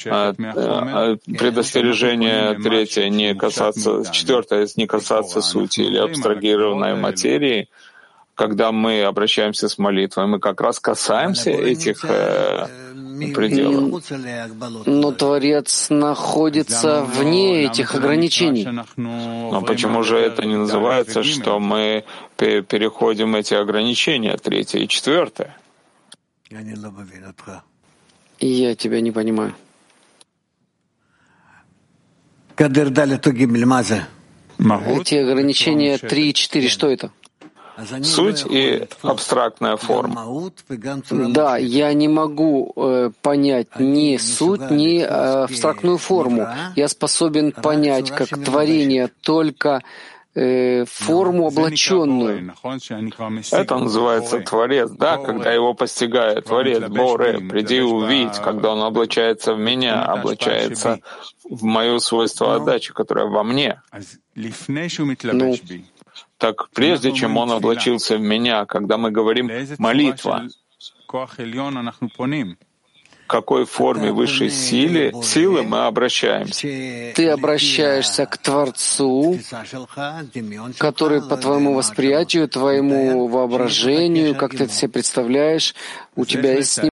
А, а, предостережение третье не касаться, четвертое не касаться сути или абстрагированной материи, когда мы обращаемся с молитвой, мы как раз касаемся этих э, пределов. Но Творец находится вне этих ограничений. Но почему же это не называется, что мы переходим эти ограничения, третье и четвертое? Я тебя не понимаю. Эти ограничения 3 и 4, что это? Суть и абстрактная форма. Да, я не могу э, понять ни суть, ни э, абстрактную форму. Я способен понять как творение только э, форму облаченную. Это называется Творец, да, когда его постигает Творец, Боре, приди и увидь, когда он облачается в меня, облачается в мое свойство отдачи, которое во мне. Ну, так прежде чем он облачился в меня, когда мы говорим «молитва», к какой форме высшей силы, силы мы обращаемся? Ты обращаешься к Творцу, который по твоему восприятию, твоему воображению, как ты это себе представляешь, у тебя есть с ним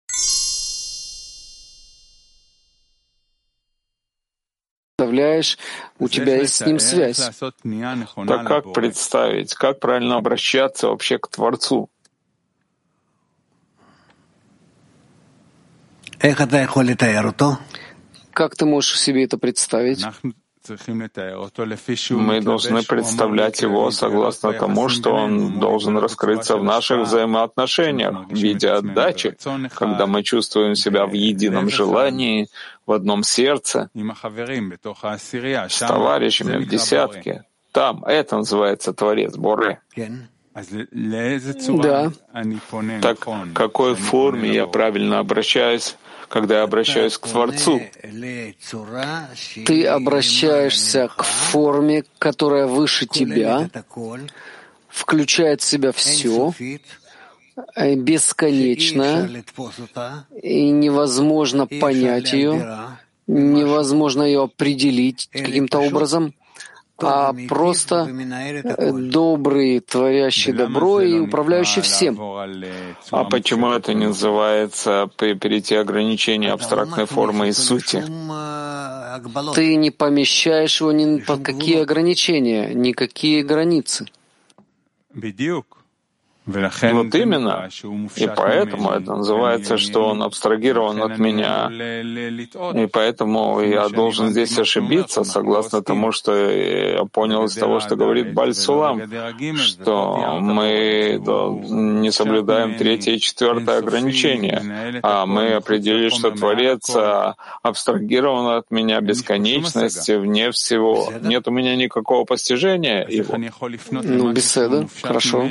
представляешь, у тебя есть с ним связь. Так как представить, как правильно обращаться вообще к Творцу? Как ты можешь себе это представить? Мы должны представлять его согласно тому, что он должен раскрыться в наших взаимоотношениях в виде отдачи, когда мы чувствуем себя в едином желании, в одном сердце, с товарищами в десятке. Там это называется Творец Боре. Да. Так в какой форме я правильно обращаюсь когда я обращаюсь к Творцу. Ты обращаешься к форме, которая выше тебя, включает в себя все, э, бесконечная, и невозможно понять ее, невозможно ее определить каким-то образом а просто э, добрый, творящий добро и управляющий всем. А почему это не называется перейти ограничения абстрактной формы и сути? Ты не помещаешь его ни под какие ограничения, никакие границы. Вот именно. И поэтому это называется, что он абстрагирован от меня. И поэтому я должен здесь ошибиться, согласно тому, что я понял из того, что говорит Бальсулам, что мы не соблюдаем третье и четвертое ограничение, а мы определили, что Творец абстрагирован от меня бесконечности, вне всего. Нет у меня никакого постижения его. Ну, беседа, хорошо.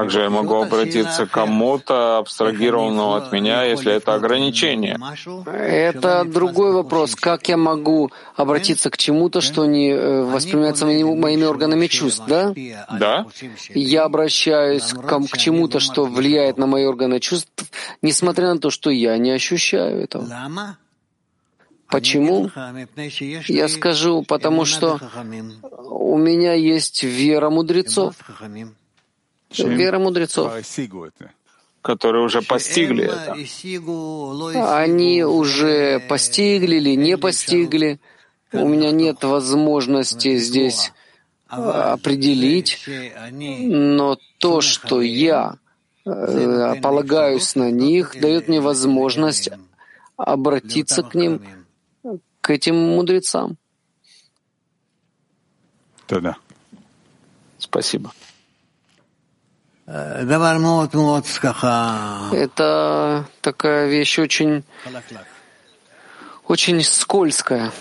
Как же я могу обратиться к кому-то, абстрагированному от меня, если это ограничение? Это другой вопрос. Как я могу обратиться к чему-то, что не э, воспринимается моими органами чувств, да? Да. Я обращаюсь к, к чему-то, что влияет на мои органы чувств, несмотря на то, что я не ощущаю этого. Почему? Я скажу, потому что у меня есть вера мудрецов вера мудрецов, которые уже постигли это. Они уже постигли или не постигли. У меня нет возможности здесь определить, но то, что я э, полагаюсь на них, дает мне возможность обратиться к ним, к этим мудрецам. Да-да. Спасибо. Это такая вещь очень, очень скользкая.